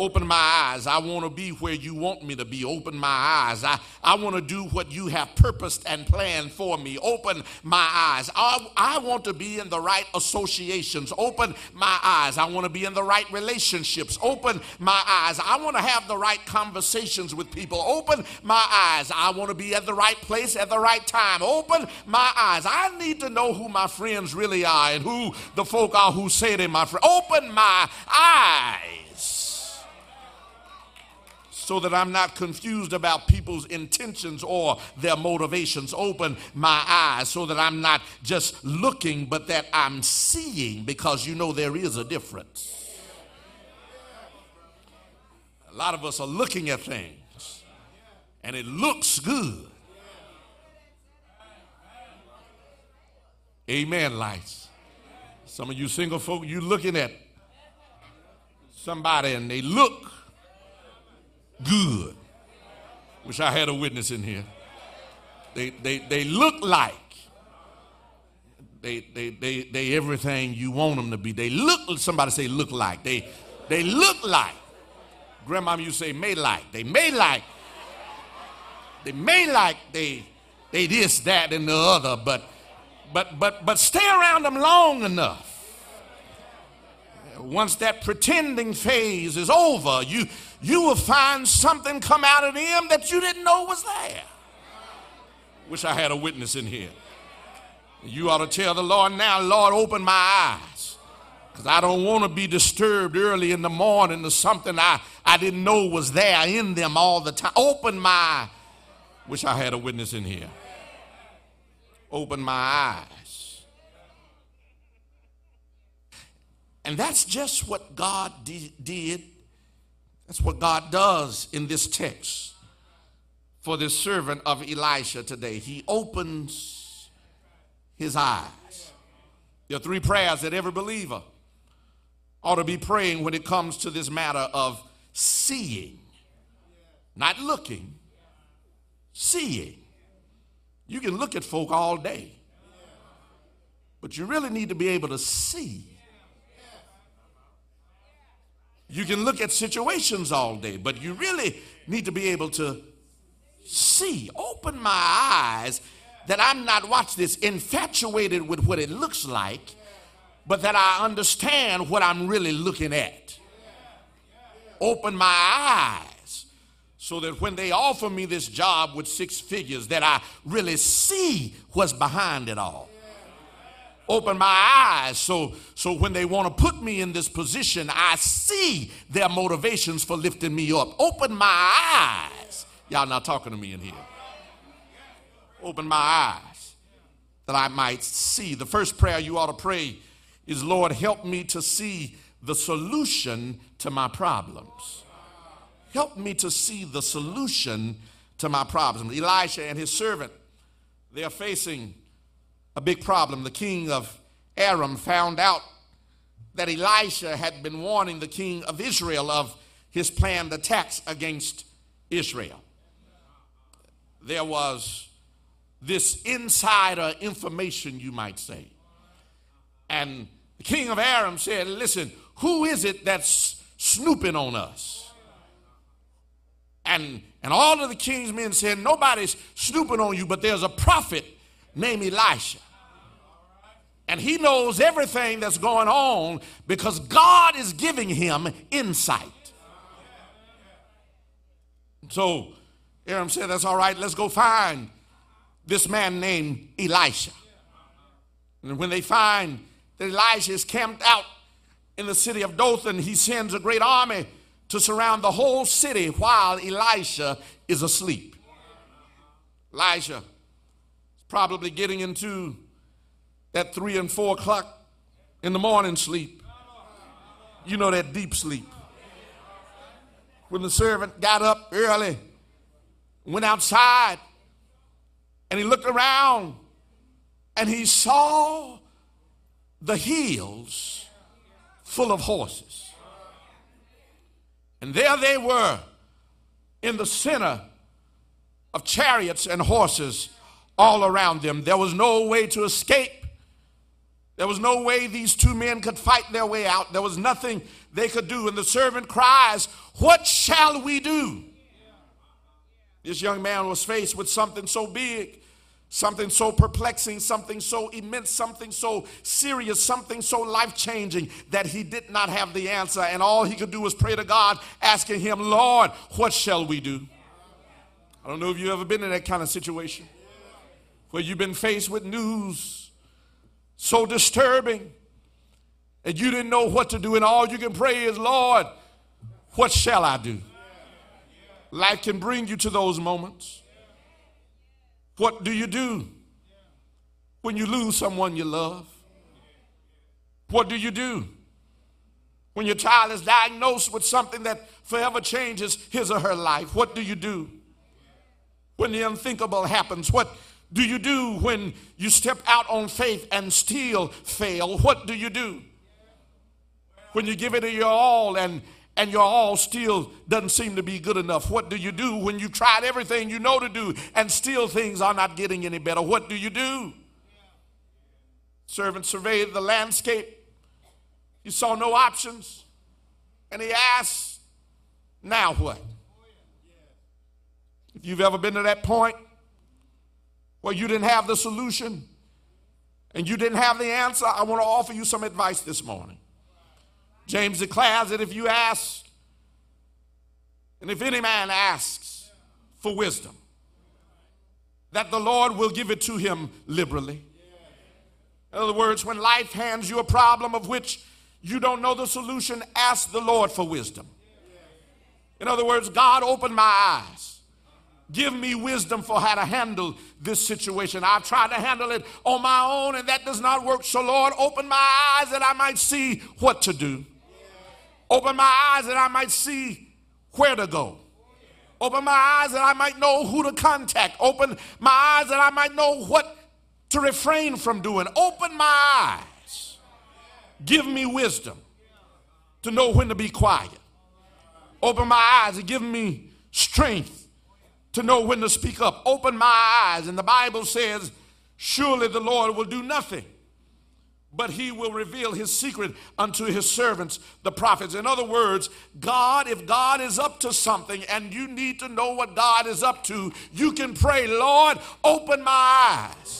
Speaker 2: Open my eyes. I want to be where you want me to be. Open my eyes. I, I want to do what you have purposed and planned for me. Open my eyes. I, I want to be in the right associations. Open my eyes. I want to be in the right relationships. Open my eyes. I want to have the right conversations with people. Open my eyes. I want to be at the right place at the right time. Open my eyes. I need to know who my friends really are and who the folk are who say they're my friend. Open my eyes so that I'm not confused about people's intentions or their motivations. Open my eyes so that I'm not just looking, but that I'm seeing because you know there is a difference. A lot of us are looking at things and it looks good. Amen, lights. Some of you single folk, you looking at somebody and they look good. Wish I had a witness in here. They, they, they look like they, they, they, they everything you want them to be. They look, somebody say look like. They, they look like. Grandma you say may like. They may like. They may like they, they this, that, and the other, but, but, but, but stay around them long enough once that pretending phase is over, you, you will find something come out of them that you didn't know was there. Wish I had a witness in here. You ought to tell the Lord now, Lord, open my eyes. Because I don't want to be disturbed early in the morning to something I, I didn't know was there in them all the time. Open my Wish I had a witness in here. Open my eyes. And that's just what God did that's what God does in this text for this servant of Elisha today. He opens his eyes. There are three prayers that every believer ought to be praying when it comes to this matter of seeing, not looking, seeing. You can look at folk all day, but you really need to be able to see you can look at situations all day, but you really need to be able to see, open my eyes that I'm not, watch this, infatuated with what it looks like, but that I understand what I'm really looking at. Open my eyes so that when they offer me this job with six figures, that I really see what's behind it all open my eyes. So so when they want to put me in this position i see their motivations for lifting me up. Open my eyes. Y'all not talking to me in here. Open my eyes that i might see. The first prayer you ought to pray is lord help me to see the solution to my problems. Help me to see the solution to my problems. Elisha and his servant they are facing a big problem. The king of Aram found out that Elisha had been warning the king of Israel of his planned attacks against Israel. There was this insider information, you might say. And the king of Aram said, Listen, who is it that's snooping on us? And, and all of the king's men said, Nobody's snooping on you, but there's a prophet named Elisha. And he knows everything that's going on because God is giving him insight. So Aram said, That's all right, let's go find this man named Elisha. And when they find that Elisha is camped out in the city of Dothan, he sends a great army to surround the whole city while Elisha is asleep. Elisha is probably getting into that three and four o'clock in the morning sleep. You know that deep sleep. When the servant got up early, went outside, and he looked around and he saw the hills full of horses. And there they were in the center of chariots and horses all around them. There was no way to escape. There was no way these two men could fight their way out. There was nothing they could do. And the servant cries, What shall we do? This young man was faced with something so big, something so perplexing, something so immense, something so serious, something so life changing that he did not have the answer. And all he could do was pray to God, asking him, Lord, what shall we do? I don't know if you've ever been in that kind of situation where you've been faced with news so disturbing. And you didn't know what to do, and all you can pray is, Lord, what shall I do? Life can bring you to those moments. What do you do when you lose someone you love? What do you do when your child is diagnosed with something that forever changes his or her life? What do you do when the unthinkable happens? What do you do when you step out on faith and still fail? What do you do? When you give it your all and and your all still doesn't seem to be good enough. What do you do when you tried everything you know to do and still things are not getting any better? What do you do? Servant surveyed the landscape. He saw no options. And he asked, Now what? If you've ever been to that point, well, you didn't have the solution and you didn't have the answer, I want to offer you some advice this morning. James declares that if you ask, and if any man asks for wisdom, that the Lord will give it to him liberally. In other words, when life hands you a problem of which you don't know the solution, ask the Lord for wisdom. In other words, God opened my eyes Give me wisdom for how to handle this situation. I've tried to handle it on my own and that does not work. So, Lord, open my eyes that I might see what to do. Open my eyes that I might see where to go. Open my eyes that I might know who to contact. Open my eyes that I might know what to refrain from doing. Open my eyes. Give me wisdom to know when to be quiet. Open my eyes and give me strength to know when to speak up. Open my eyes. And the Bible says, Surely the Lord will do nothing, but he will reveal his secret unto his servants, the prophets. In other words, God, if God is up to something and you need to know what God is up to, you can pray, Lord, open my eyes.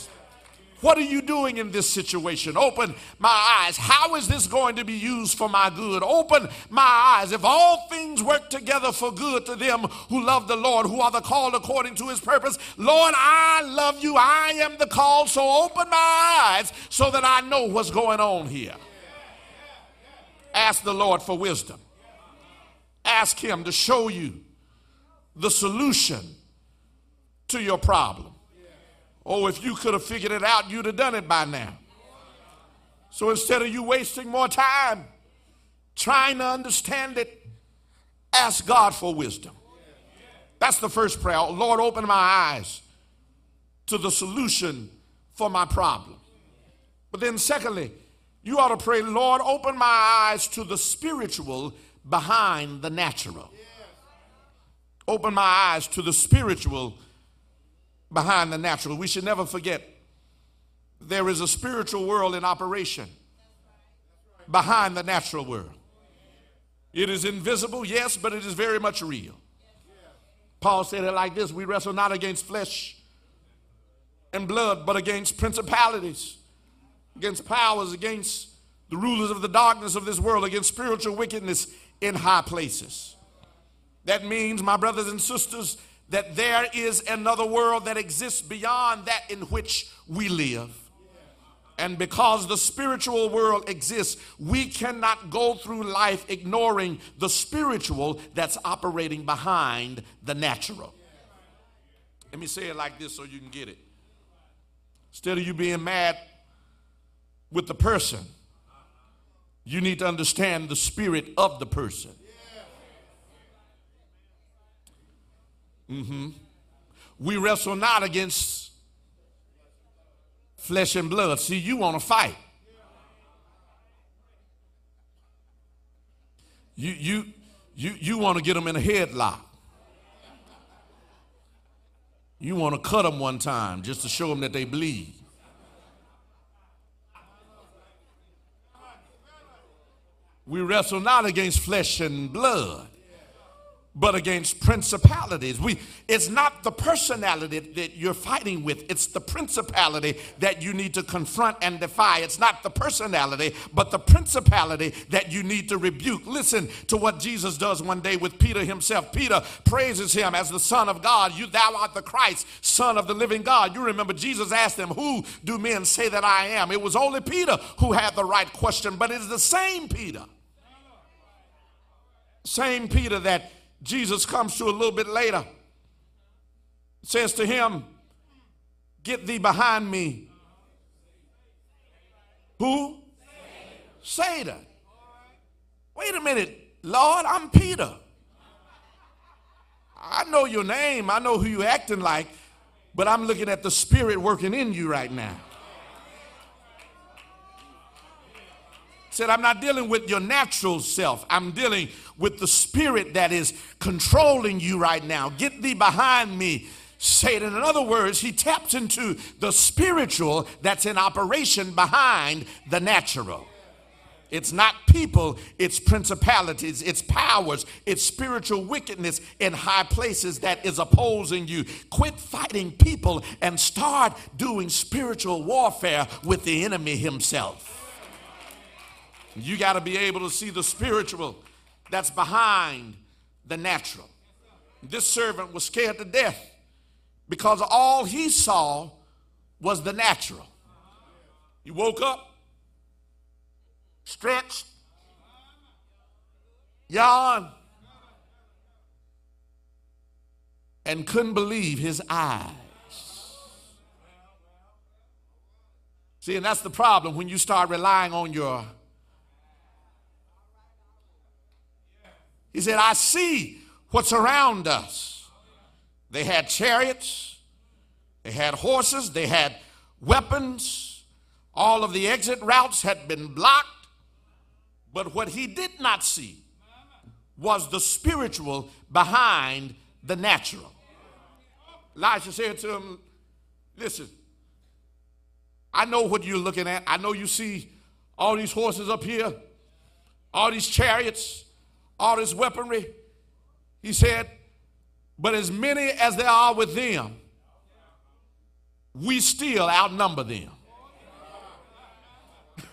Speaker 2: What are you doing in this situation? Open my eyes. How is this going to be used for my good? Open my eyes. If all things work together for good to them who love the Lord, who are the called according to his purpose, Lord, I love you. I am the called. So open my eyes so that I know what's going on here. Ask the Lord for wisdom. Ask him to show you the solution to your problem. Oh, if you could have figured it out, you'd have done it by now. So instead of you wasting more time trying to understand it, ask God for wisdom. That's the first prayer. Lord, open my eyes to the solution for my problem. But then, secondly, you ought to pray, Lord, open my eyes to the spiritual behind the natural. Open my eyes to the spiritual behind the natural. We should never forget there is a spiritual world in operation behind the natural world. It is invisible, yes, but it is very much real. Paul said it like this We wrestle not against flesh and blood, but against principalities, against powers, against the rulers of the darkness of this world, against spiritual wickedness in high places. That means, my brothers and sisters, that there is another world that exists beyond that in which we live. And because the spiritual world exists, we cannot go through life ignoring the spiritual that's operating behind the natural. Let me say it like this so you can get it. Instead of you being mad with the person, you need to understand the spirit of the person. Mm-hmm. We wrestle not against flesh and blood. See, you want to fight. You, you, you, you want to get them in a headlock. You want to cut them one time just to show them that they bleed. We wrestle not against flesh and blood, but against principalities. We, it's not the personality that you're fighting with, it's the principality that you need to confront and defy. It's not the personality, but the principality that you need to rebuke. Listen to what Jesus does one day with Peter himself. Peter praises him as the Son of God. You, thou art the Christ, Son of the living God. You remember Jesus asked him, Who do men say that I am? It was only Peter who had the right question, but it's the same Peter. Same Peter that Jesus comes to a little bit later, says to him, Get thee behind me. Who? Satan. Wait a minute, Lord, I'm Peter. I know your name, I know who you're acting like, but I'm looking at the spirit working in you right now. Said, I'm not dealing with your natural self. I'm dealing with the spirit that is controlling you right now. Get thee behind me, Satan. In other words, he taps into the spiritual that's in operation behind the natural. It's not people, it's principalities, it's powers, it's spiritual wickedness in high places that is opposing you. Quit fighting people and start doing spiritual warfare with the enemy himself. You got to be able to see the spiritual that's behind the natural. This servant was scared to death because all he saw was the natural. He woke up, stretched, yawned, and couldn't believe his eyes. See, and that's the problem when you start relying on your He said, I see what's around us. They had chariots, they had horses, they had weapons. All of the exit routes had been blocked. But what he did not see was the spiritual behind the natural. Elijah said to him, Listen, I know what you're looking at. I know you see all these horses up here, all these chariots all this weaponry. He said, but as many as there are with them, we still outnumber them.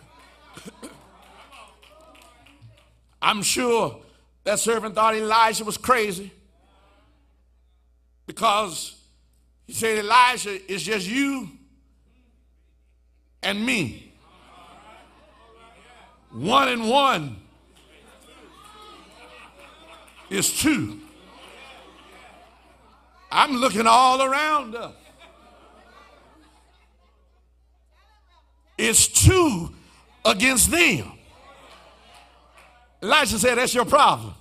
Speaker 2: I'm sure that servant thought Elijah was crazy because he said, Elijah is just you and me. One and one is two. I'm looking all around us. It's two against them. Elisha said, That's your problem.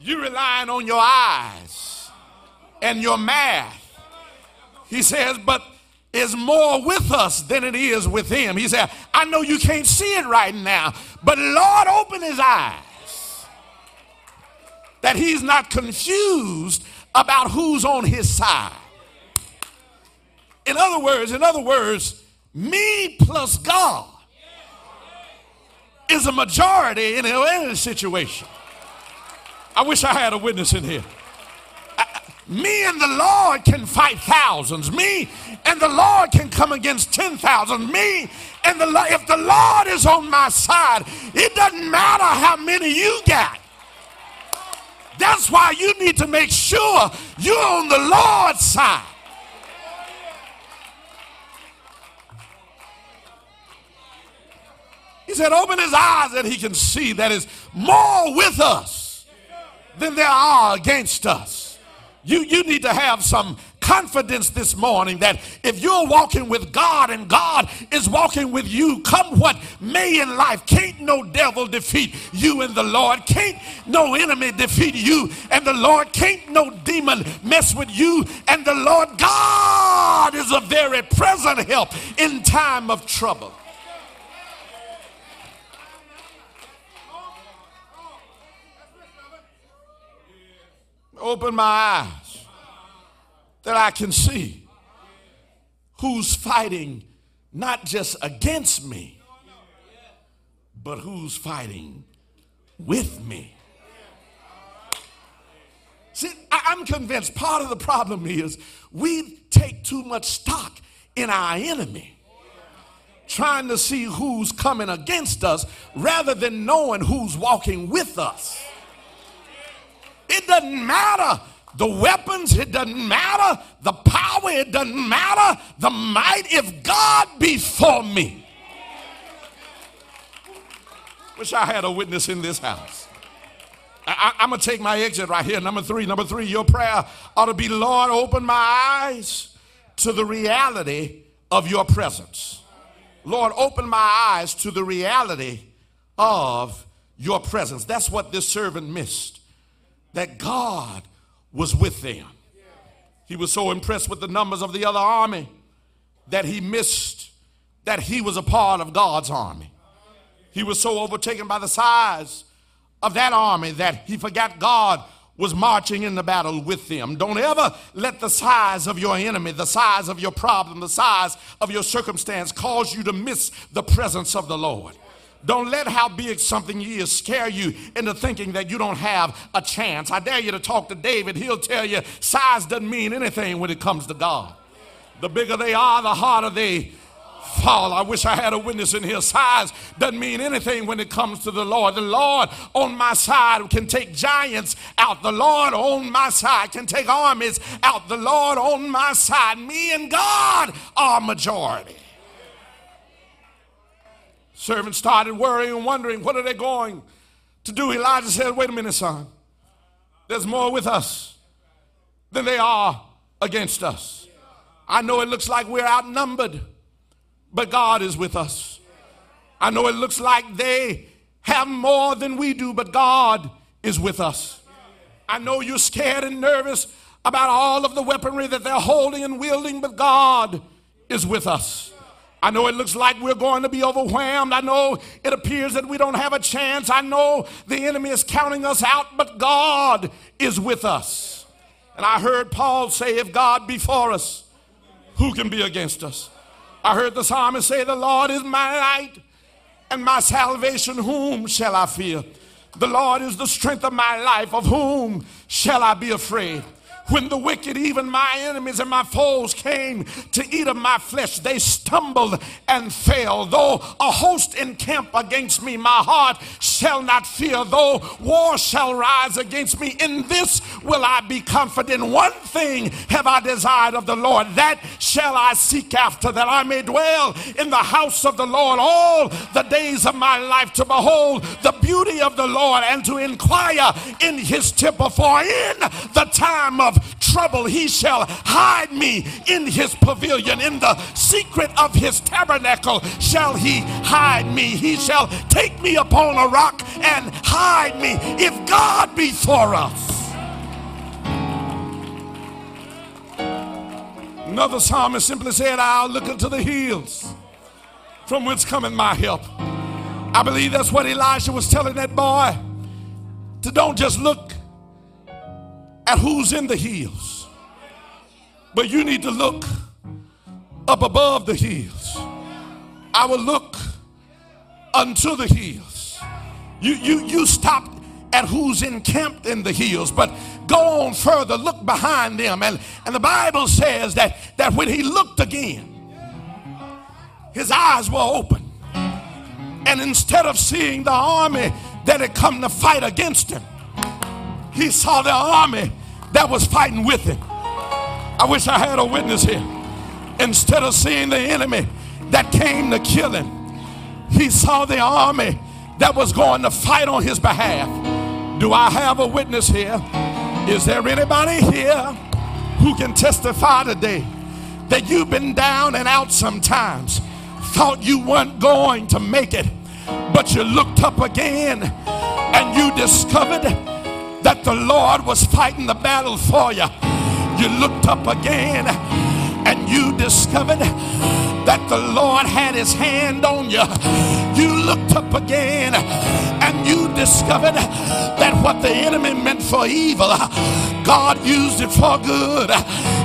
Speaker 2: You're relying on your eyes and your math. He says, But is more with us than it is with him. He said, I know you can't see it right now, but Lord, open his eyes that he's not confused about who's on his side. In other words, in other words, me plus God is a majority in any situation. I wish I had a witness in here. me and the Lord can fight thousands. Me and the Lord can come against 10,000. Me and the Lord, if the Lord is on my side, it doesn't matter how many you got. That's why you need to make sure you're on the Lord's side. He said, Open his eyes that he can see that is more with us than there are against us. You, you need to have some confidence this morning that if you're walking with God and God is walking with you, come what may in life, can't no devil defeat you and the Lord. Can't no enemy defeat you and the Lord. Can't no demon mess with you and the Lord. God is a very present help in time of trouble. Open my eyes that I can see who's fighting not just against me, but who's fighting with me? See, I'm convinced part of the problem is we take too much stock in our enemy, trying to see who's coming against us rather than knowing who's walking with us. It doesn't matter the weapons, it doesn't matter the power, it doesn't matter the might if God be for me. Wish I had a witness in this house. I, am going to take my exit right here. Number three. Number three, your prayer ought to be Lord, open my eyes to the reality of your presence. Lord, open my eyes to the reality of your presence. That's what this servant missed. That God was with them. He was so impressed with the numbers of the other army that he missed that he was a part of God's army. He was so overtaken by the size of that army that he forgot God was marching in the battle with them. Don't ever let the size of your enemy, the size of your problem, the size of your circumstance cause you to miss the presence of the Lord. Don't let how big something is scare you into thinking that you don't have a chance. I dare you to talk to David. He'll tell you size doesn't mean anything when it comes to God. The bigger they are, the harder they fall. I wish I had a witness in here. Size doesn't mean anything when it comes to the Lord. The Lord on my side can take giants out. The Lord on my side can take armies out. The Lord on my side, me and God are majority. Servants started worrying and wondering, what are they going to do? Elijah said, wait a minute, son. There's more with us than they are against us. I know it looks like we're outnumbered but God is with us. I know it looks like they have more than we do, but God is with us. I know you're scared and nervous about all of the weaponry that they're holding and wielding, but God is with us. I know it looks like we're going to be overwhelmed. I know it appears that we don't have a chance. I know the enemy is counting us out, but God is with us. And I heard Paul say, If God be for us, who can be against us? I heard the psalmist say, The Lord is my light and my salvation. Whom shall I fear? The Lord is the strength of my life. Of whom shall I be afraid? When the wicked, even my enemies and my foes, came to eat of my flesh, they stumbled and fell. Though a host encamp against me, my heart shall not fear. Though war shall rise against me, in this will I be confident. One thing have I desired of the Lord, that shall I seek after, that I may dwell in the house of the Lord all the days of my life, to behold the beauty of the Lord and to inquire in his temple. For in the time of trouble, he shall hide me in his pavilion. In the secret of his tabernacle shall he hide me. He shall take me upon a rock and hide me. If God be for us. Another psalmist simply said, I'll look into the hills from whence cometh my help. I believe that's what Elijah was telling that boy to don't just look at who's in the hills. But you need to look up above the hills. I will look unto the hills. You, you, you stop at who's encamped in the hills, but go on further, look behind them. And, and the Bible says that, that when he looked again, his eyes were open. And instead of seeing the army that had come to fight against him, he saw the army that was fighting with him. I wish I had a witness here. Instead of seeing the enemy that came to kill him, he saw the army that was going to fight on his behalf. Do I have a witness here? Is there anybody here who can testify today that you've been down and out sometimes, thought you weren't going to make it, but you looked up again and you discovered that the Lord was fighting the battle for you. You looked up again and you discovered that the Lord had his hand on you. You looked up again and you discovered that what the enemy meant for evil, God used it for good.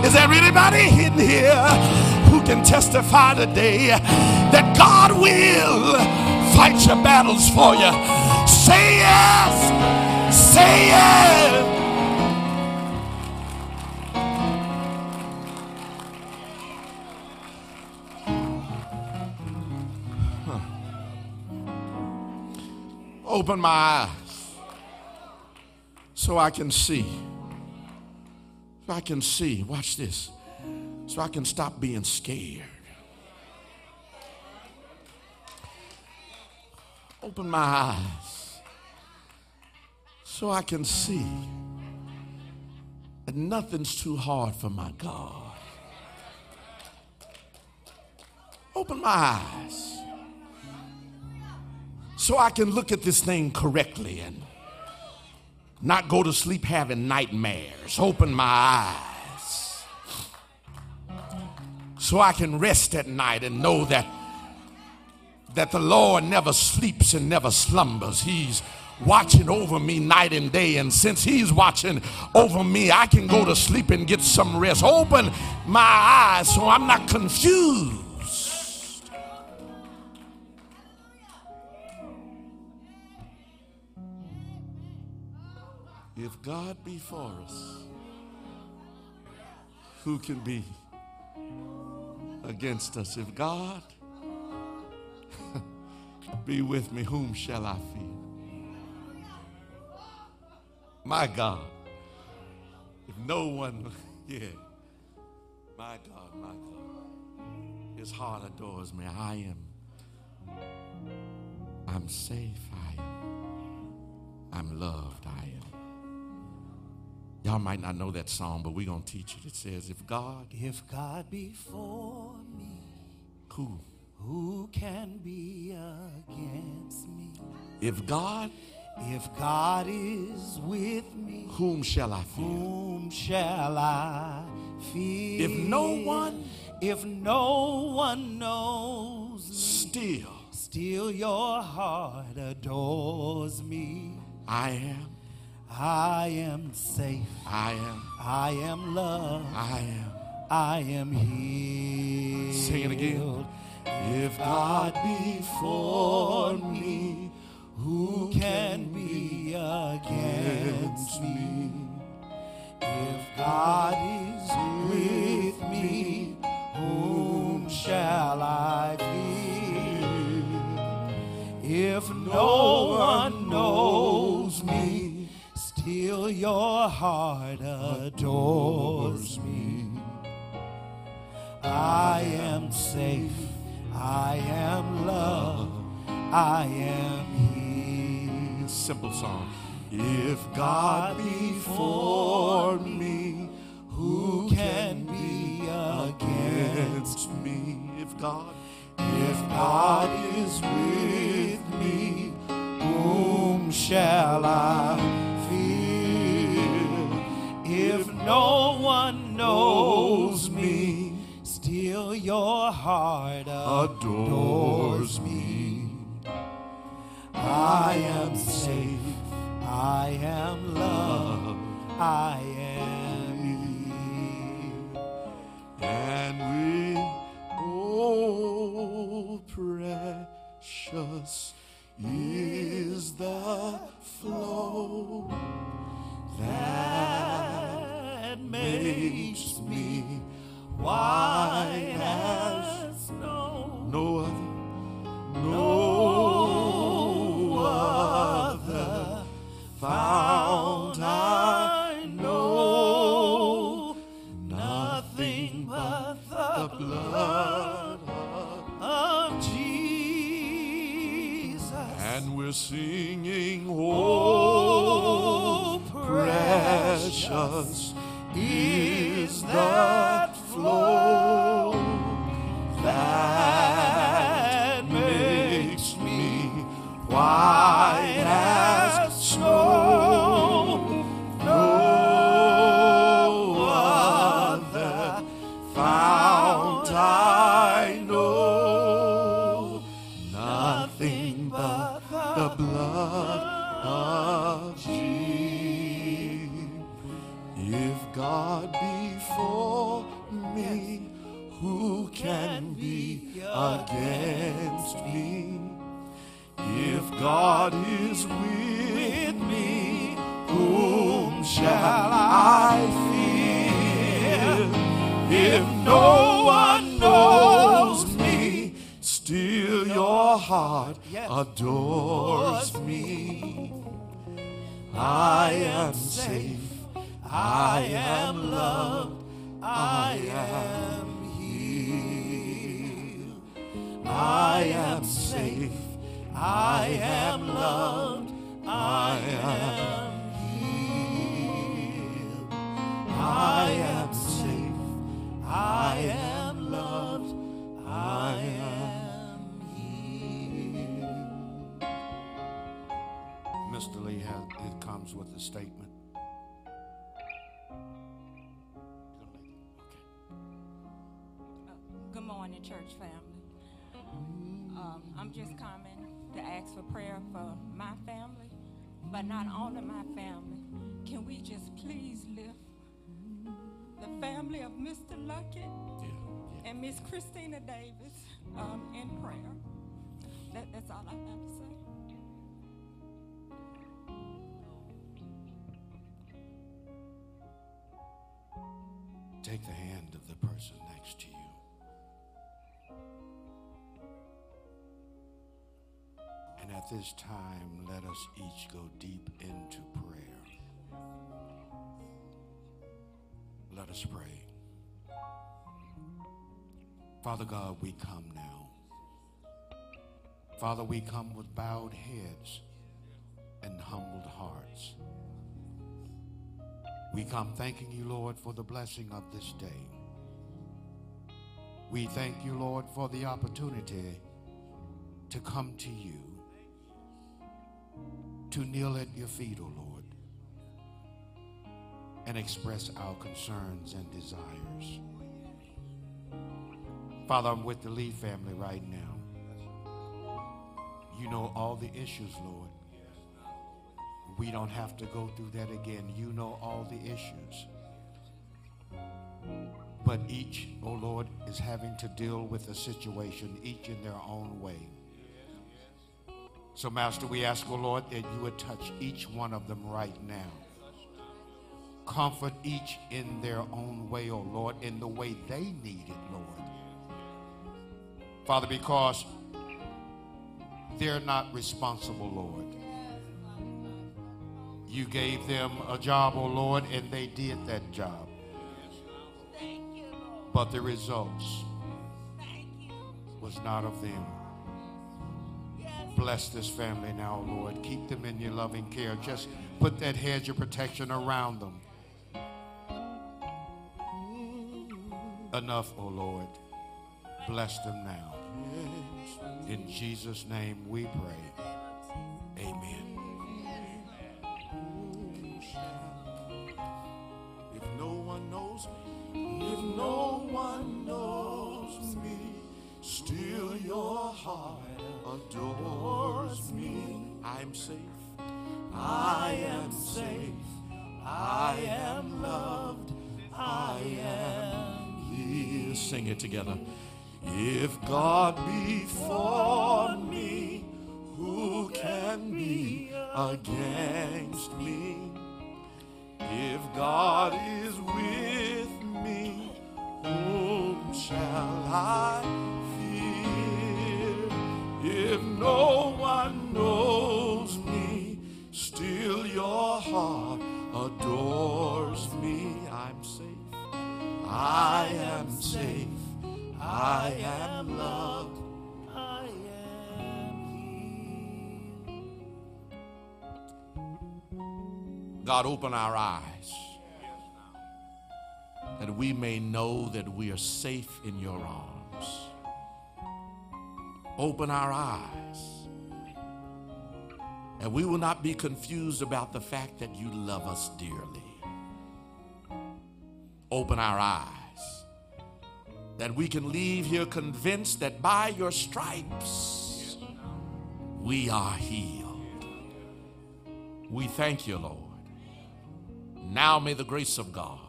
Speaker 2: Is there anybody in here who can testify today that God will? fight your battles for you. Say yes. Say yes. Open my eyes so I can see. So I can see. Watch this. So I can stop being scared. Open my eyes so I can see that nothing's too hard for my God. Open my eyes so I can look at this thing correctly and not go to sleep having nightmares. Open my eyes so I can rest at night and know that that the Lord never sleeps and never slumbers. He's watching over me night and day. And since He's watching over me, I can go to sleep and get some rest. Open my eyes so I'm not confused. If God be for us, who can be against us? If God be with me, whom shall I fear? My God. If no one, yeah, my God, my God. His heart adores me. I am. I'm safe. I am. I'm loved. I am. Y'all might not know that song, but we're going to teach it. It says, If God,
Speaker 8: If God be for me,
Speaker 2: who?
Speaker 8: who can be against me?
Speaker 2: If God,
Speaker 8: If God is with me,
Speaker 2: whom shall I fear?
Speaker 8: whom shall I fear?
Speaker 2: If no one-
Speaker 8: if no one knows me,
Speaker 2: Still,
Speaker 8: still your heart adores me.
Speaker 2: I am.
Speaker 8: I am safe.
Speaker 2: I am.
Speaker 8: I am loved.
Speaker 2: I am.
Speaker 8: I am healed.
Speaker 2: Sing it again. If God be for me,
Speaker 8: Who can be against me? If God is with me, whom shall I fear? If no one knows me, still your heart adores me. I am safe, I am loved, I am healed.
Speaker 2: Simple song. If God be for me,
Speaker 8: Who can be against
Speaker 2: me? If God,
Speaker 8: If God is with me, whom shall I fear? If no one knows me, still your heart adores. I am safe, I am loved, I am healed.
Speaker 2: and we, oh, precious is the flow
Speaker 8: that makes me white as snow.
Speaker 2: no other,
Speaker 8: No fount I know, nothing but the blood of Jesus.
Speaker 2: and we're singing,
Speaker 8: oh,
Speaker 2: precious
Speaker 8: is that flow that makes me white
Speaker 2: against me? If God is with me, whom shall I fear? If no one knows me, still your heart adores me. I am safe, I am loved, I am. I am safe, I am loved, I am healed. I am safe, I am loved, I am healed.
Speaker 6: Mr. Lee has, it comes with a statement.
Speaker 9: Good morning, church family. Um, I'm just coming to ask for prayer for my family, but not only my family. Can we just please lift the family of Mr. Luckett and Miss Christina Davis um, in prayer? That, that's all I have to say.
Speaker 6: Take the hand of the person next to you. And at this time, let us each go deep into prayer. Let us pray. Father God, we come now. Father, we come with bowed heads and humbled hearts. We come thanking you, Lord, for the blessing of this day. We thank you, Lord, for the opportunity to come to you, to kneel at your feet, O Lord, and express our concerns and desires. Father, I'm with the Lee family right now. You know all the issues, Lord. We don't have to go through that again. You know all the issues. But each, oh Lord, is having to deal with a situation, each in their own way. So, Master, we ask, oh Lord, that you would touch each one of them right now. Comfort each in their own way, oh Lord, in the way they need it, Lord. Father, because they're not responsible, Lord. You gave them a job, oh Lord, and they did that job. But the results was not of them. Bless this family now, Lord. Keep them in your loving care. Just put that hedge of protection around them. Enough, oh Lord. Bless them now. In Jesus' name we pray. Amen.
Speaker 2: If no one knows me, if no one knows me, still your heart adores me. I'm safe. I am safe. I am loved. I am healed. Sing it together. If God be for me, who can be against me? If God is with me, whom shall I? If no one knows me, still your heart adores me. I'm safe. I am safe. I am loved. I am. God, open our eyes that we may know that we are safe in your arms. Open our eyes and we will not be confused about the fact that you love us dearly. Open our eyes that we can leave here convinced that by your stripes we are healed. We thank you, Lord. Now may the grace of God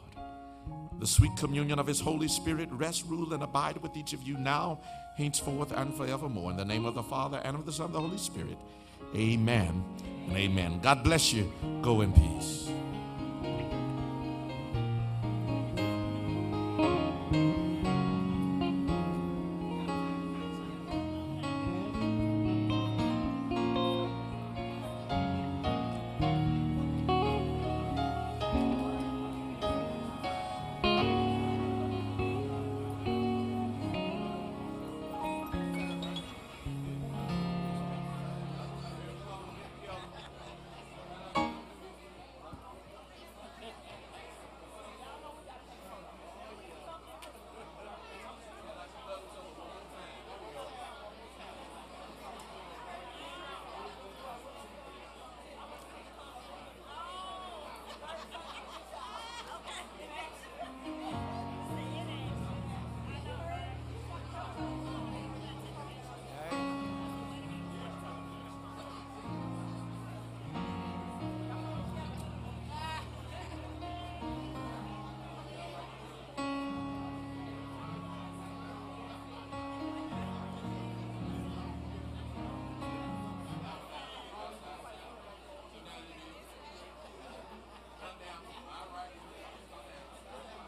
Speaker 2: The sweet communion of his Holy Spirit rest, rule, and abide with each of you now, henceforth, and forevermore. In the name of the Father, and of the Son, and the Holy Spirit. Amen and amen. God bless you. Go in peace.